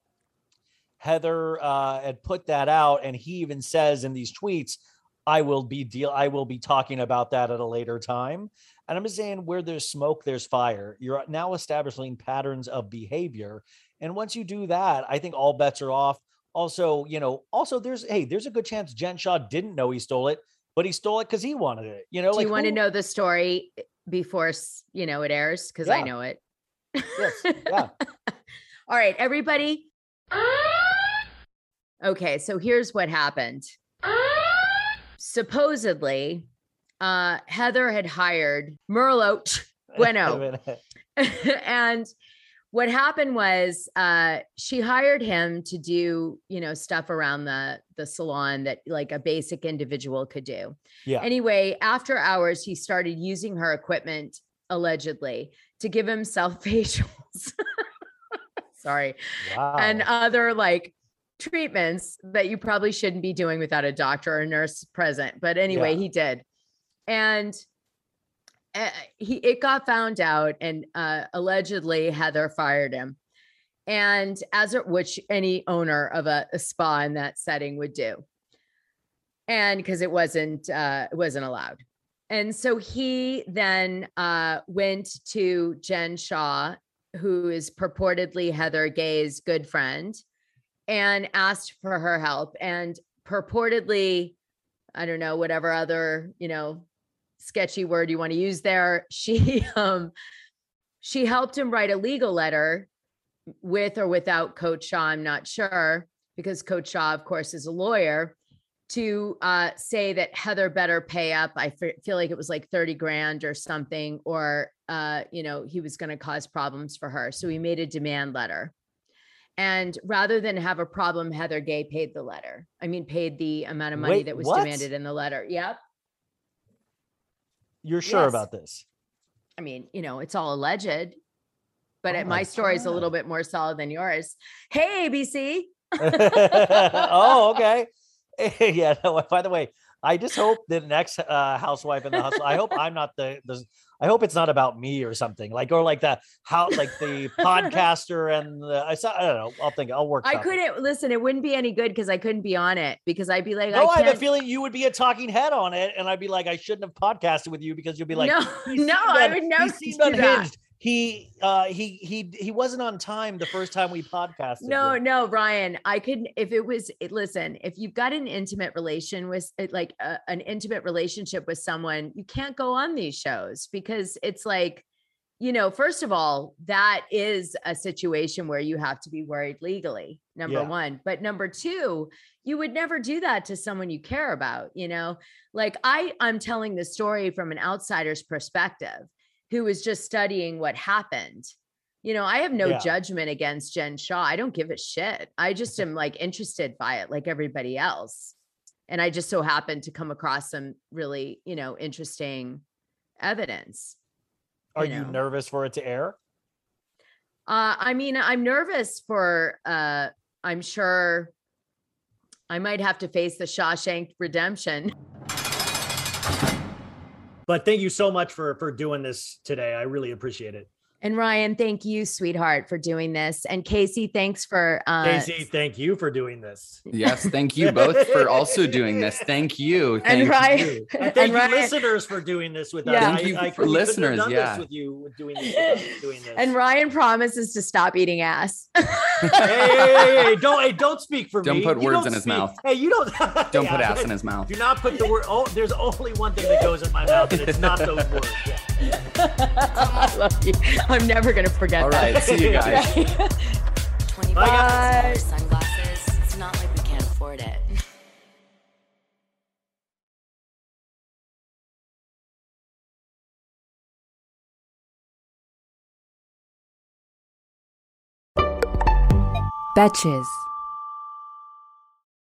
Heather uh, had put that out, and he even says in these tweets, "I will be deal. I will be talking about that at a later time." And I'm just saying, where there's smoke, there's fire. You're now establishing patterns of behavior, and once you do that, I think all bets are off. Also, you know, also there's hey, there's a good chance Jen Shah didn't know he stole it, but he stole it because he wanted it. You know, Do like you want to know the story eh, before you know it airs? Because I know it. Yes, <laughs> yeah. All right, everybody. Okay, so here's what happened. Supposedly, uh, Heather had hired Merlot <laughs> Bueno. <laughs> and what happened was uh she hired him to do you know stuff around the the salon that like a basic individual could do Yeah. anyway after hours he started using her equipment allegedly to give himself <laughs> facials sorry wow. and other like treatments that you probably shouldn't be doing without a doctor or nurse present but anyway Yeah. he did and uh, he it got found out and uh, allegedly heather fired him. And as it which any owner of a, a spa in that setting would do. And because it wasn't uh it wasn't allowed. And so he then uh went to jen shah who is purportedly heather gay's good friend and asked for her help. And purportedly i don't know whatever other you know sketchy word you want to use there. She <laughs> um she helped him write a legal letter with or without coach shah i'm not sure because coach shah of course is a lawyer to uh, say that heather better pay up i feel like it was like 30 grand or something or uh, you know he was going to cause problems for her. So he made a demand letter. And rather than have a problem heather gay paid the letter i mean paid the amount of money Wait, that was what? demanded in the letter. Yep You're sure Yes. about this? I mean, you know, it's all alleged, but Oh it- my my story is a little bit more solid than yours. Hey, ABC. <laughs> oh, okay. <laughs> yeah. No, by the way, I just hope the next uh, housewife in the hustle. I hope I'm not the, the. I hope it's not about me or something like, or like the how, like the <laughs> podcaster and the. I saw. I don't know. I'll think. I'll work. I couldn't listen. It wouldn't be any good because I couldn't be on it because I'd be like, No, I, I have a feeling you would be a talking head on it, and I'd be like, I shouldn't have podcasted with you because you'll be like, no, no, I would he never seemed do that. He, uh, he, he, he wasn't on time the first time we podcasted. No, with- no, Ryan. I couldn't. If it was, listen. If you've got an intimate relation with, like uh, an intimate relationship with someone, you can't go on these shows because it's like, you know, first of all, that is a situation where you have to be worried legally. Number Yeah. one, but number two, you would never do that to someone you care about. You know, like I, I'm telling the story from an outsider's perspective, who is just studying what happened. You know, I have no Yeah. judgment against Jen Shah. I don't give a shit. I just <laughs> am like interested by it, like everybody else. And I just so happened to come across some really, you know, interesting evidence. Are you you nervous for it to air? Uh, I mean, I'm nervous for. Uh, I'm sure I might have to face the Shawshank Redemption. <laughs> But thank you so much for for doing this today. I really appreciate it. And Ryan, thank you, sweetheart, for doing this. And Casey, thanks for. Uh, Casey, thank you for doing this. Yes, thank you both for also doing this. Thank you. <laughs> Thank Ryan- you. <laughs> And thank And you, Ryan- listeners, for doing this with us. Yeah. I, Thank you I, for we couldn't have listeners, done yeah. this with you doing this. without doing this. And Ryan promises to stop eating ass. <laughs> hey, hey, hey, hey, don't hey, don't speak for me. Don't put You words in his speak- mouth. Hey, you don't Don't Yeah, put ass in his mouth. Do not put the word. Oh, there's only one thing that goes in my mouth, and it's not those words. Yeah. I love you. I'm never gonna forget All that. right, see you guys. <laughs> 20 Bye, bucks, sunglasses. It's not like we can't afford it. Betches.